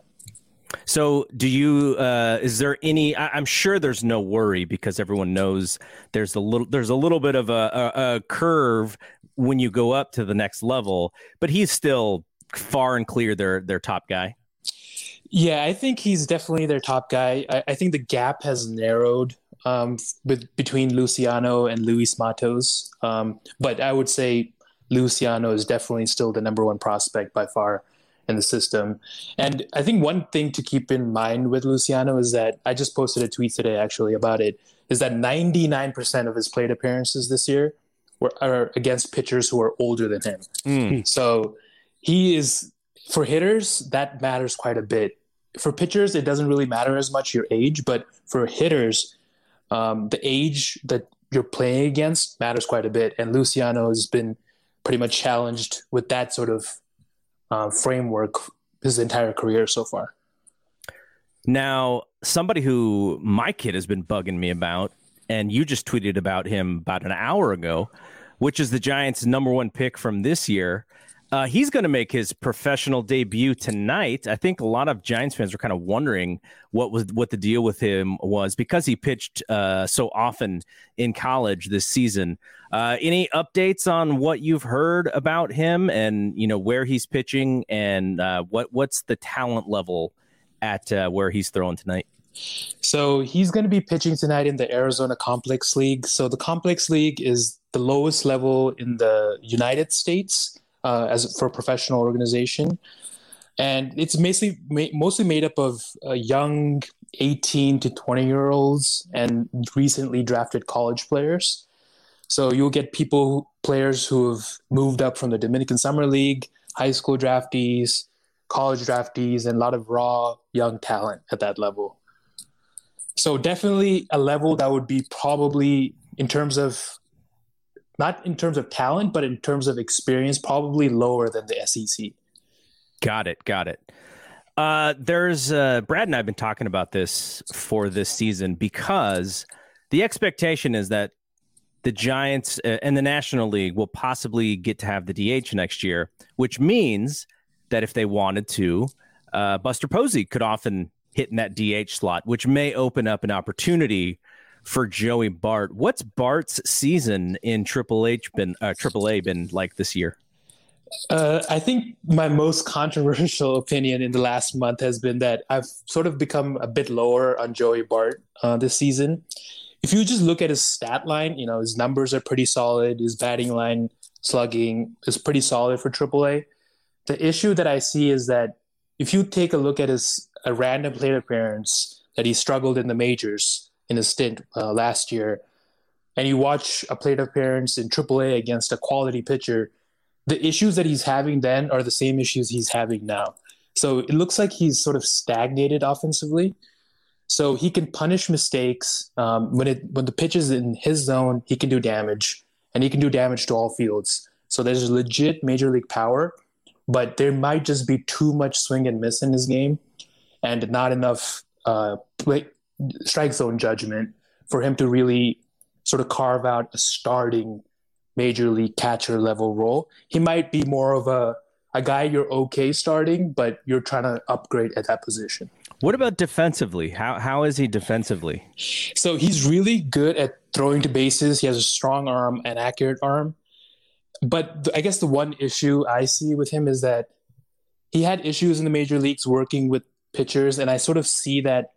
So, do you? Uh, is there any? I, am sure there's no worry because everyone knows there's a little there's a little bit of a, a, a curve when you go up to the next level, but he's still far and clear their their top guy. Yeah, I think he's definitely their top guy. I, I think the gap has narrowed um, with, between Luciano and Luis Matos, um, but I would say Luciano is definitely still the number one prospect by far in the system. And I think one thing to keep in mind with Luciano is that I just posted a tweet today actually about it is that 99% of his plate appearances this year were are against pitchers who are older than him. Mm. So he is for hitters that matters quite a bit for pitchers, it doesn't really matter as much your age, but for hitters, um, the age that you're playing against matters quite a bit. And Luciano has been pretty much challenged with that sort of uh, framework his entire career so far. Now, somebody who my kid has been bugging me about, and you just tweeted about him about an hour ago, which is the Giants' number one pick from this year. Uh, he's going to make his professional debut tonight. I think a lot of Giants fans were kind of wondering what was what the deal with him was because he pitched uh, so often in college this season. Uh, any updates on what you've heard about him and you know where he's pitching and uh, what what's the talent level at uh, where he's throwing tonight? So he's going to be pitching tonight in the Arizona Complex League. So the Complex League is the lowest level in the United States uh, as for a professional organization, and it's mostly mostly made up of uh, young 18 to 20 year olds and recently drafted college players. So you'll get people players who have moved up from the Dominican Summer League, high school draftees, college draftees, and a lot of raw young talent at that level. So definitely a level that would be probably in terms of not in terms of talent, but in terms of experience, probably lower than the SEC. Got it. Got it. Uh, there's uh, Brad and I have been talking about this for this season because the expectation is that the Giants uh, and the National League will possibly get to have the DH next year, which means that if they wanted to, uh, Buster Posey could often hit in that DH slot, which may open up an opportunity for Joey Bart. What's Bart's season in Triple H been uh, Triple A been like this year? Uh, I think my most controversial opinion in the last month has been that I've sort of become a bit lower on Joey Bart uh, this season. If you just look at his stat line, you know his numbers are pretty solid. His batting line, slugging is pretty solid for AAA. The issue that I see is that if you take a look at his a random plate appearance that he struggled in the majors, in a stint uh, last year, and you watch a plate appearance in AAA against a quality pitcher, the issues that he's having then are the same issues he's having now. So it looks like he's sort of stagnated offensively. So he can punish mistakes um, when it when the pitch is in his zone. He can do damage, and he can do damage to all fields. So there's legit major league power, but there might just be too much swing and miss in his game, and not enough uh, play, strike zone judgment for him to really sort of carve out a starting major league catcher level role. He might be more of a a guy you're okay starting, but you're trying to upgrade at that position. What about defensively? How how is he defensively? So he's really good at throwing to bases. He has a strong arm and accurate arm. But I guess the one issue I see with him is that he had issues in the major leagues working with pitchers, and I sort of see that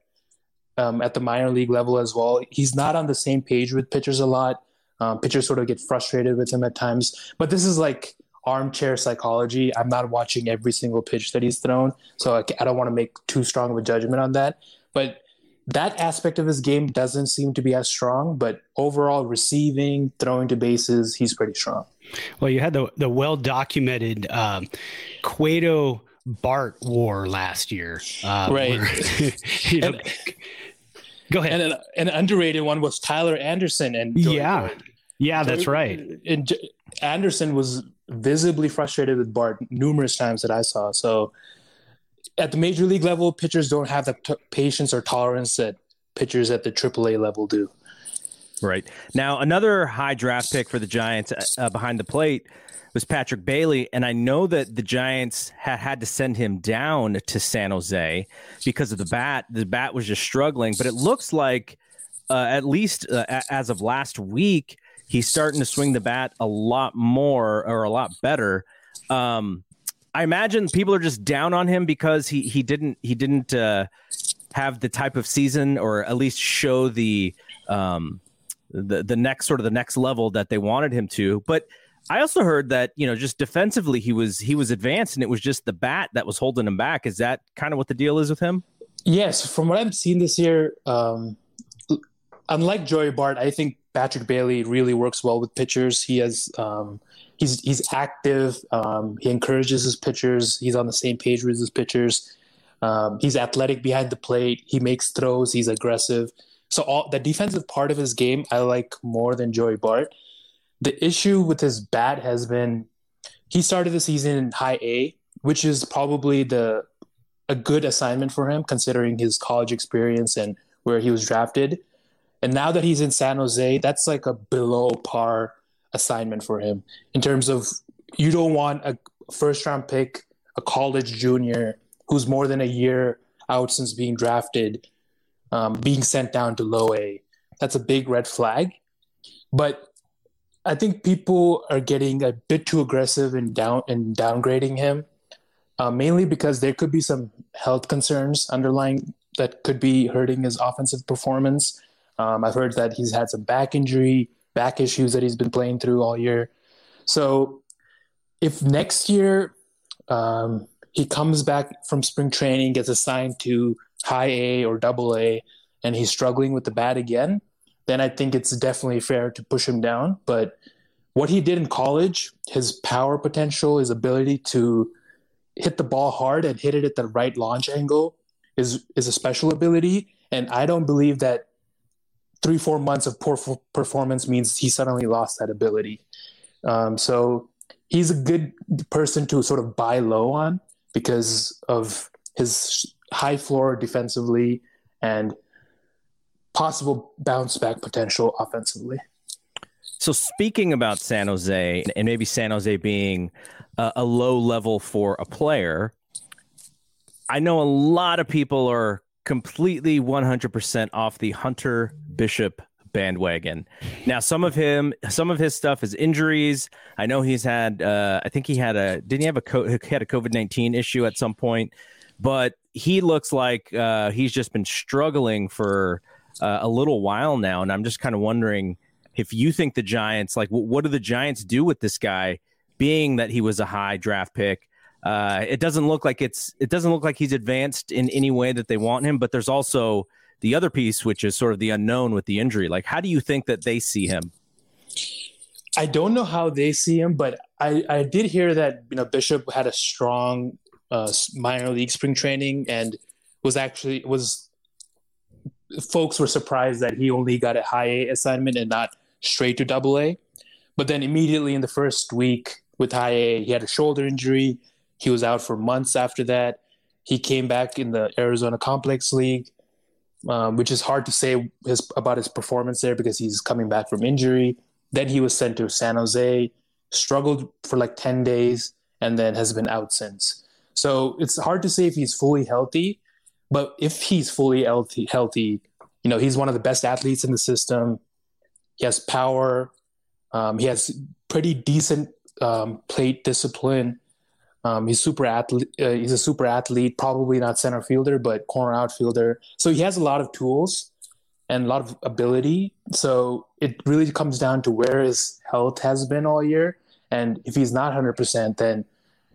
um, at the minor league level as well. He's not on the same page with pitchers a lot. Um, pitchers sort of get frustrated with him at times. But this is like armchair psychology. I'm not watching every single pitch that he's thrown, so I, I don't want to make too strong of a judgment on that. But that aspect of his game doesn't seem to be as strong. But overall, receiving, throwing to bases, he's pretty strong. Well, you had the the well documented um, Cueto Bart war last year, uh, right? Where, you know, and, Go ahead. And an, an underrated one was Tyler Anderson and yeah, yeah, that's right. And Anderson was visibly frustrated with Bart numerous times that I saw. So at the major league level, pitchers don't have the t- patience or tolerance that pitchers at the AAA level do. Right now, another high draft pick for the Giants uh, behind the plate was Patrick Bailey, and I know that the Giants had had to send him down to San Jose because of the bat. The bat was just struggling, but it looks like, uh, at least uh, as of last week, he's starting to swing the bat a lot more or a lot better. Um, I imagine people are just down on him because he he didn't he didn't uh, have the type of season or at least show the um, the the next sort of the next level that they wanted him to, but I also heard that you know just defensively he was he was advanced and it was just the bat that was holding him back. Is that kind of what the deal is with him? Yes, from what I've seen this year, um, unlike Joey Bart, I think Patrick Bailey really works well with pitchers. He has um, he's he's active. Um, he encourages his pitchers. He's on the same page with his pitchers. Um, he's athletic behind the plate. He makes throws. He's aggressive. So all the defensive part of his game, I like more than Joey Bart. The issue with his bat has been he started the season in high A, which is probably the a good assignment for him considering his college experience and where he was drafted. And now that he's in San Jose, that's like a below par assignment for him in terms of you don't want a first round pick, a college junior who's more than a year out since being drafted, um, being sent down to low A. That's a big red flag. But I think people are getting a bit too aggressive in down in downgrading him, uh, mainly because there could be some health concerns underlying that could be hurting his offensive performance. Um, I've heard that he's had some back injury, back issues that he's been playing through all year. So, if next year um, he comes back from spring training, gets assigned to high A or double A, and he's struggling with the bat again, then I think it's definitely fair to push him down. But what he did in college, his power potential, his ability to hit the ball hard and hit it at the right launch angle is is a special ability. And I don't believe that three four months of poor performance means he suddenly lost that ability. Um, so he's a good person to sort of buy low on because of his high floor defensively and possible bounce back potential offensively. So speaking about San Jose and maybe San Jose being a, a low level for a player, I know a lot of people are completely 100% off the Hunter Bishop bandwagon. Now, some of him, some of his stuff is injuries. I know he's had. Uh, I think he had a. Didn't he have a co- he had a COVID nineteen issue at some point? But he looks like uh, he's just been struggling for uh, a little while now, and I'm just kind of wondering if you think the Giants like w- what do the Giants do with this guy, being that he was a high draft pick. Uh, it doesn't look like it's it doesn't look like he's advanced in any way that they want him, but there's also the other piece, which is sort of the unknown with the injury. Like, how do you think that they see him? I don't know how they see him, but I, I did hear that you know Bishop had a strong uh, minor league spring training and was actually was folks were surprised that he only got a high A assignment and not straight to double A. But then immediately in the first week with high A, he had a shoulder injury. He was out for months after that. He came back in the Arizona Complex League um, which is hard to say his, about his performance there because he's coming back from injury. Then he was sent to San Jose, struggled for like 10 days, and then has been out since. So it's hard to say if he's fully healthy, but if he's fully healthy, healthy you know, he's one of the best athletes in the system. He has power. Um, he has pretty decent um, plate discipline. Um, he's super athlete. Uh, he's a super athlete. Probably not center fielder, but corner outfielder. So he has a lot of tools and a lot of ability. So it really comes down to where his health has been all year. And if he's not 100%, then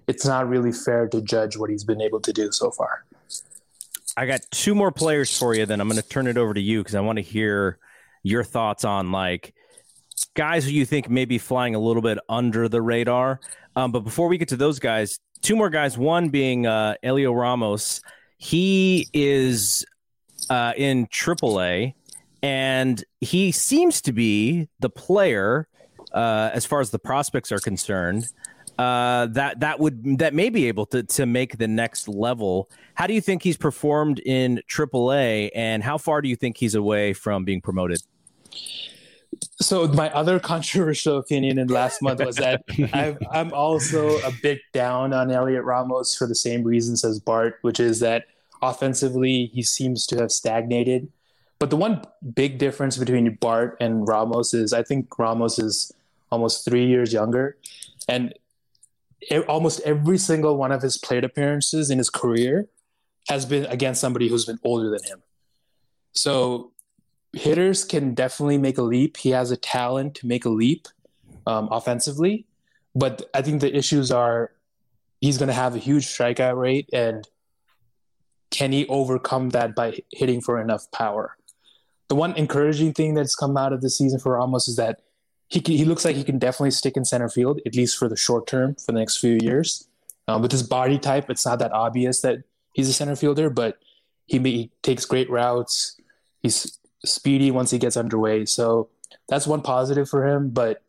it's not really fair to judge what he's been able to do so far. I got two more players for you. Then I'm going to turn it over to you because I want to hear your thoughts on like guys who you think may be flying a little bit under the radar. Um, but before we get to those guys, two more guys. One being uh, Heliot Ramos. He is uh, in AAA, and he seems to be the player uh, as far as the prospects are concerned. Uh, that that would that may be able to to make the next level. How do you think he's performed in AAA, and how far do you think he's away from being promoted? so my other controversial opinion in last month was that i am also a bit down on Heliot Ramos for the same reasons as Bart, which is that offensively he seems to have stagnated. But the one big difference between Bart and Ramos is I think Ramos is almost three years younger, and almost every single one of his plate appearances in his career has been against somebody who's been older than him. So hitters can definitely make a leap. He has a talent to make a leap um, offensively, but I think the issues are he's going to have a huge strikeout rate, and can he overcome that by hitting for enough power? The one encouraging thing that's come out of this season for Ramos is that he can, he looks like he can definitely stick in center field at least for the short term for the next few years. Um, with his body type, it's not that obvious that he's a center fielder, but he, he takes great routes. He's speedy once he gets underway. So that's one positive for him. But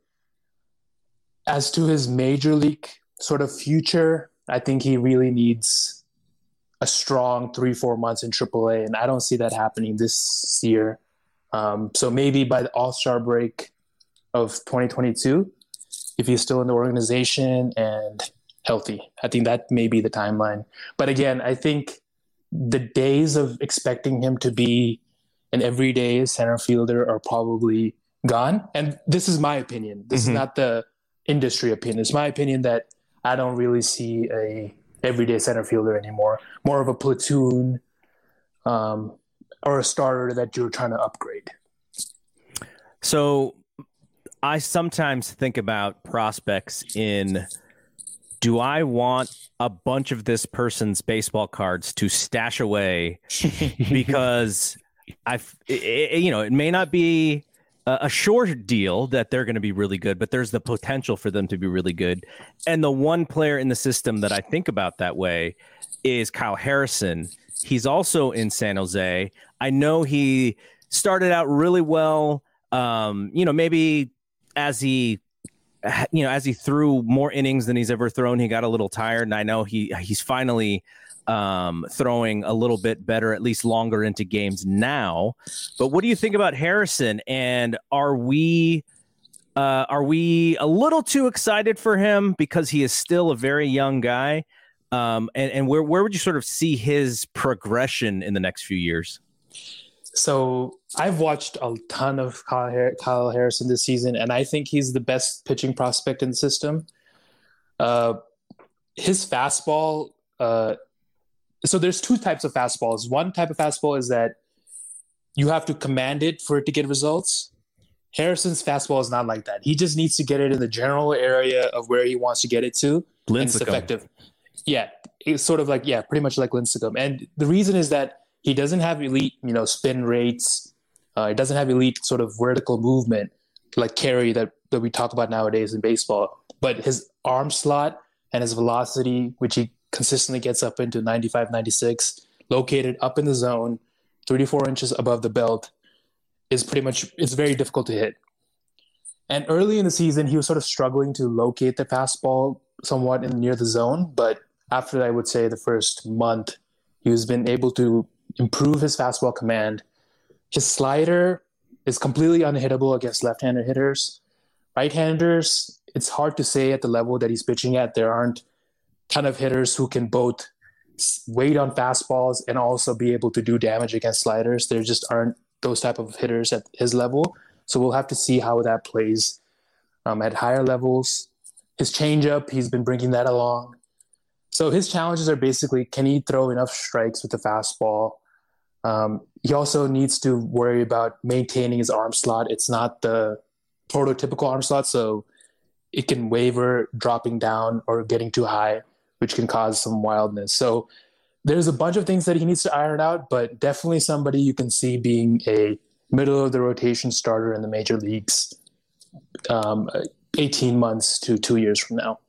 as to his major league sort of future, I think he really needs a strong three, four months in AAA. And I don't see that happening this year. Um, so maybe by the All Star break of 2022, if he's still in the organization and healthy, I think that may be the timeline. But again, I think the days of expecting him to be an everyday center fielder are probably gone. And this is my opinion. This mm-hmm. is not the industry opinion. It's my opinion that I don't really see a everyday center fielder anymore. More of a platoon um, or a starter that you're trying to upgrade. So I sometimes think about prospects in do I want a bunch of this person's baseball cards to stash away because I, you know, it may not be a sure deal that they're going to be really good, but there's the potential for them to be really good. And the one player in the system that I think about that way is Kyle Harrison. He's also in San Jose. I know he started out really well. Um, you know, maybe as he you know, as he threw more innings than he's ever thrown, he got a little tired. And I know he he's finally um, throwing a little bit better, at least longer into games now. But what do you think about Harrison? And are we uh, are we a little too excited for him because he is still a very young guy? Um, and and where where would you sort of see his progression in the next few years? So I've watched a ton of Kyle, Kyle, Harrison this season, and I think he's the best pitching prospect in the system. Uh, his fastball uh, so there's two types of fastballs. One type of fastball is that you have to command it for it to get results. Harrison's fastball is not like that. He just needs to get it in the general area of where he wants to get it to. Lincecum. it's effective. Yeah, it's sort of like yeah, pretty much like Lincecum. And the reason is that he doesn't have elite, you know, spin rates. Uh, he doesn't have elite sort of vertical movement like carry that that we talk about nowadays in baseball. But his arm slot and his velocity, which he consistently gets up into 95, 96, located up in the zone, 34 inches above the belt, is pretty much, it's very difficult to hit. And early in the season, he was sort of struggling to locate the fastball somewhat in near the zone. But after, I would say, the first month, he has been able to improve his fastball command. His slider is completely unhittable against left-handed hitters. Right-handers, it's hard to say at the level that he's pitching at. There aren't ton of hitters who can both wait on fastballs and also be able to do damage against sliders. There just aren't those type of hitters at his level. So we'll have to see how that plays um, at higher levels. His changeup, he's been bringing that along. So his challenges are basically can he throw enough strikes with the fastball? Um, he also needs to worry about maintaining his arm slot. It's not the prototypical arm slot, so it can waver dropping down or getting too high which can cause some wildness. So there's a bunch of things that he needs to iron out, but definitely somebody you can see being a middle of the rotation starter in the major leagues um, 18 months to two years from now.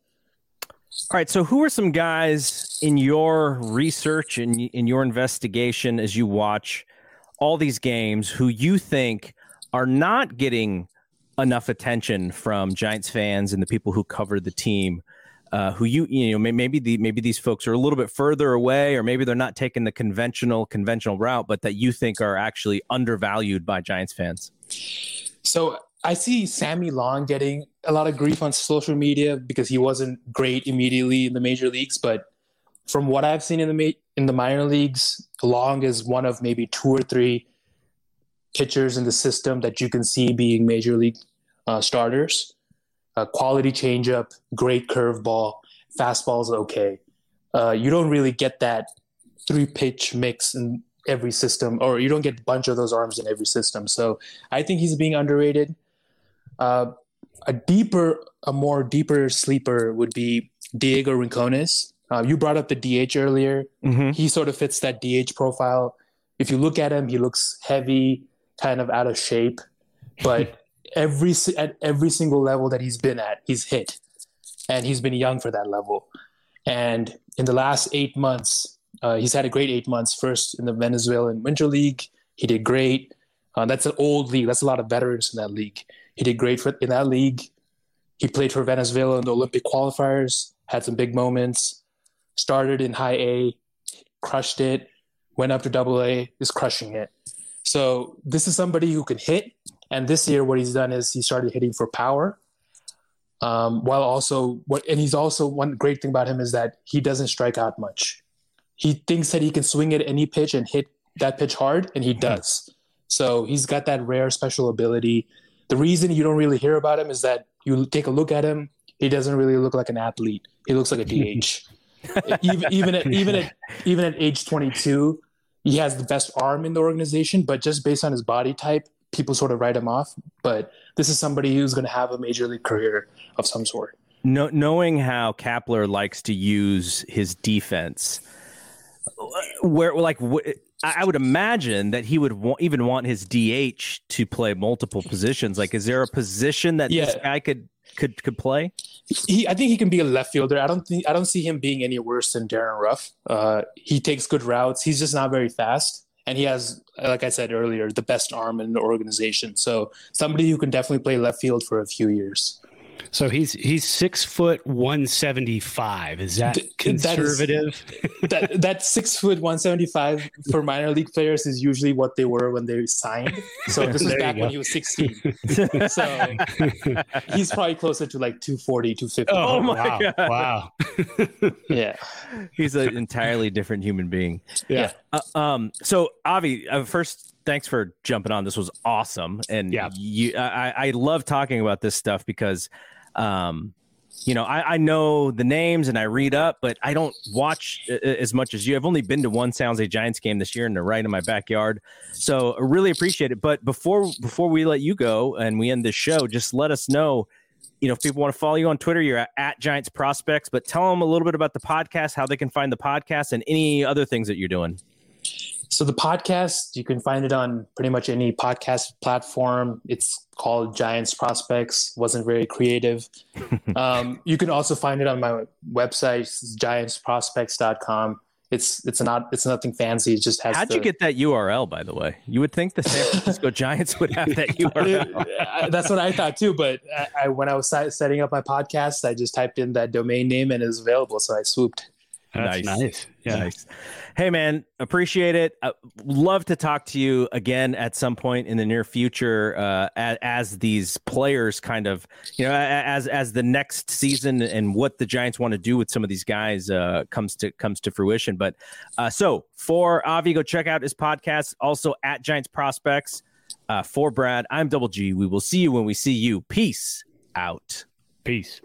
All right. So, who are some guys in your research and in, in your investigation as you watch all these games who you think are not getting enough attention from Giants fans and the people who cover the team? uh, who you you know maybe the maybe these folks are a little bit further away or maybe they're not taking the conventional conventional route but that you think are actually undervalued by Giants fans? So I see Sammy Long getting a lot of grief on social media because he wasn't great immediately in the major leagues, but from what I've seen in the ma- in the minor leagues, Long is one of maybe two or three pitchers in the system that you can see being major league uh, starters a quality changeup, great curveball, fastball is okay. Uh, you don't really get that three pitch mix in every system, or you don't get a bunch of those arms in every system. So I think he's being underrated. Uh, a deeper, a more deeper sleeper would be Diego Rincones. Uh, you brought up the DH earlier. Mm-hmm. He sort of fits that DH profile. If you look at him, he looks heavy, kind of out of shape, but every at every single level that he's been at, he's hit, and he's been young for that level. And in the last eight months, Uh, he's had a great eight months. First in the Venezuelan Winter League, he did great. Uh, that's an old league. That's a lot of veterans in that league. He did great for, in that league. He played for Venezuela in the Olympic qualifiers. Had some big moments. Started in high A, crushed it. Went up to double A, is crushing it. So this is somebody who can hit. And this year, what he's done is he started hitting for power. Um, while also what, and he's also one great thing about him is that he doesn't strike out much. He thinks that he can swing at any pitch and hit that pitch hard, and he does. So he's got that rare special ability. The reason you don't really hear about him is that you take a look at him, he doesn't really look like an athlete. He looks like a DH. even even at even at even at age 22, he has the best arm in the organization, but just based on his body type, people sort of write him off. But this is somebody who's going to have a major league career of some sort. No, knowing how Kapler likes to use his defense, where like I would imagine that he would even want his DH to play multiple positions. Like, is there a position that yeah. this guy could could could play? He, I think he can be a left fielder. I don't think I don't see him being any worse than Darin Ruf. Uh, he takes good routes. He's just not very fast and he has, like I said earlier, the best arm in the organization. So somebody who can definitely play left field for a few years. So he's he's six foot one seventy five. Is that conservative? That, is, that that six foot one seventy five for minor league players is usually what they were when they signed. So this is back when he was sixteen. so he's probably closer to like 240, 250. Oh, oh my wow. god! Wow. yeah, he's an entirely different human being. Yeah. Uh, um. So Avi, uh, first thanks for jumping on. This was awesome, and yeah, you, I, I love talking about this stuff because, um, you know, I, I know the names and I read up, but I don't watch as much as you. I've only been to one San Jose Giants game this year, and they're right in my backyard. So I really appreciate it. But before before we let you go and we end this show, just let us know. You know, if people want to follow you on Twitter, you're at, at Giants Prospects. But tell them a little bit about the podcast, how they can find the podcast, and any other things that you're doing. So the podcast, you can find it on pretty much any podcast platform. It's called Giants Prospects. wasn't very creative. um, you can also find it on my website, giantsprospects.com. It's it's not it's nothing fancy. It just has. How'd the, you get that URL? By the way, you would think the San Francisco Giants would have that URL. That's what I thought too. But I, I, when I was setting up my podcast, I just typed in that domain name and it was available. So I swooped. That's nice. nice. Yeah. Nice. Hey, man, appreciate it. Uh, love to talk to you again at some point in the near future uh, as, as, these players kind of, you know, as as the next season and what the Giants want to do with some of these guys uh, comes to comes to fruition. But uh, so for Avi, go check out his podcast. Also at Giants Prospects. Uh, for Brad, I'm Double G. We will see you when we see you. Peace out. Peace.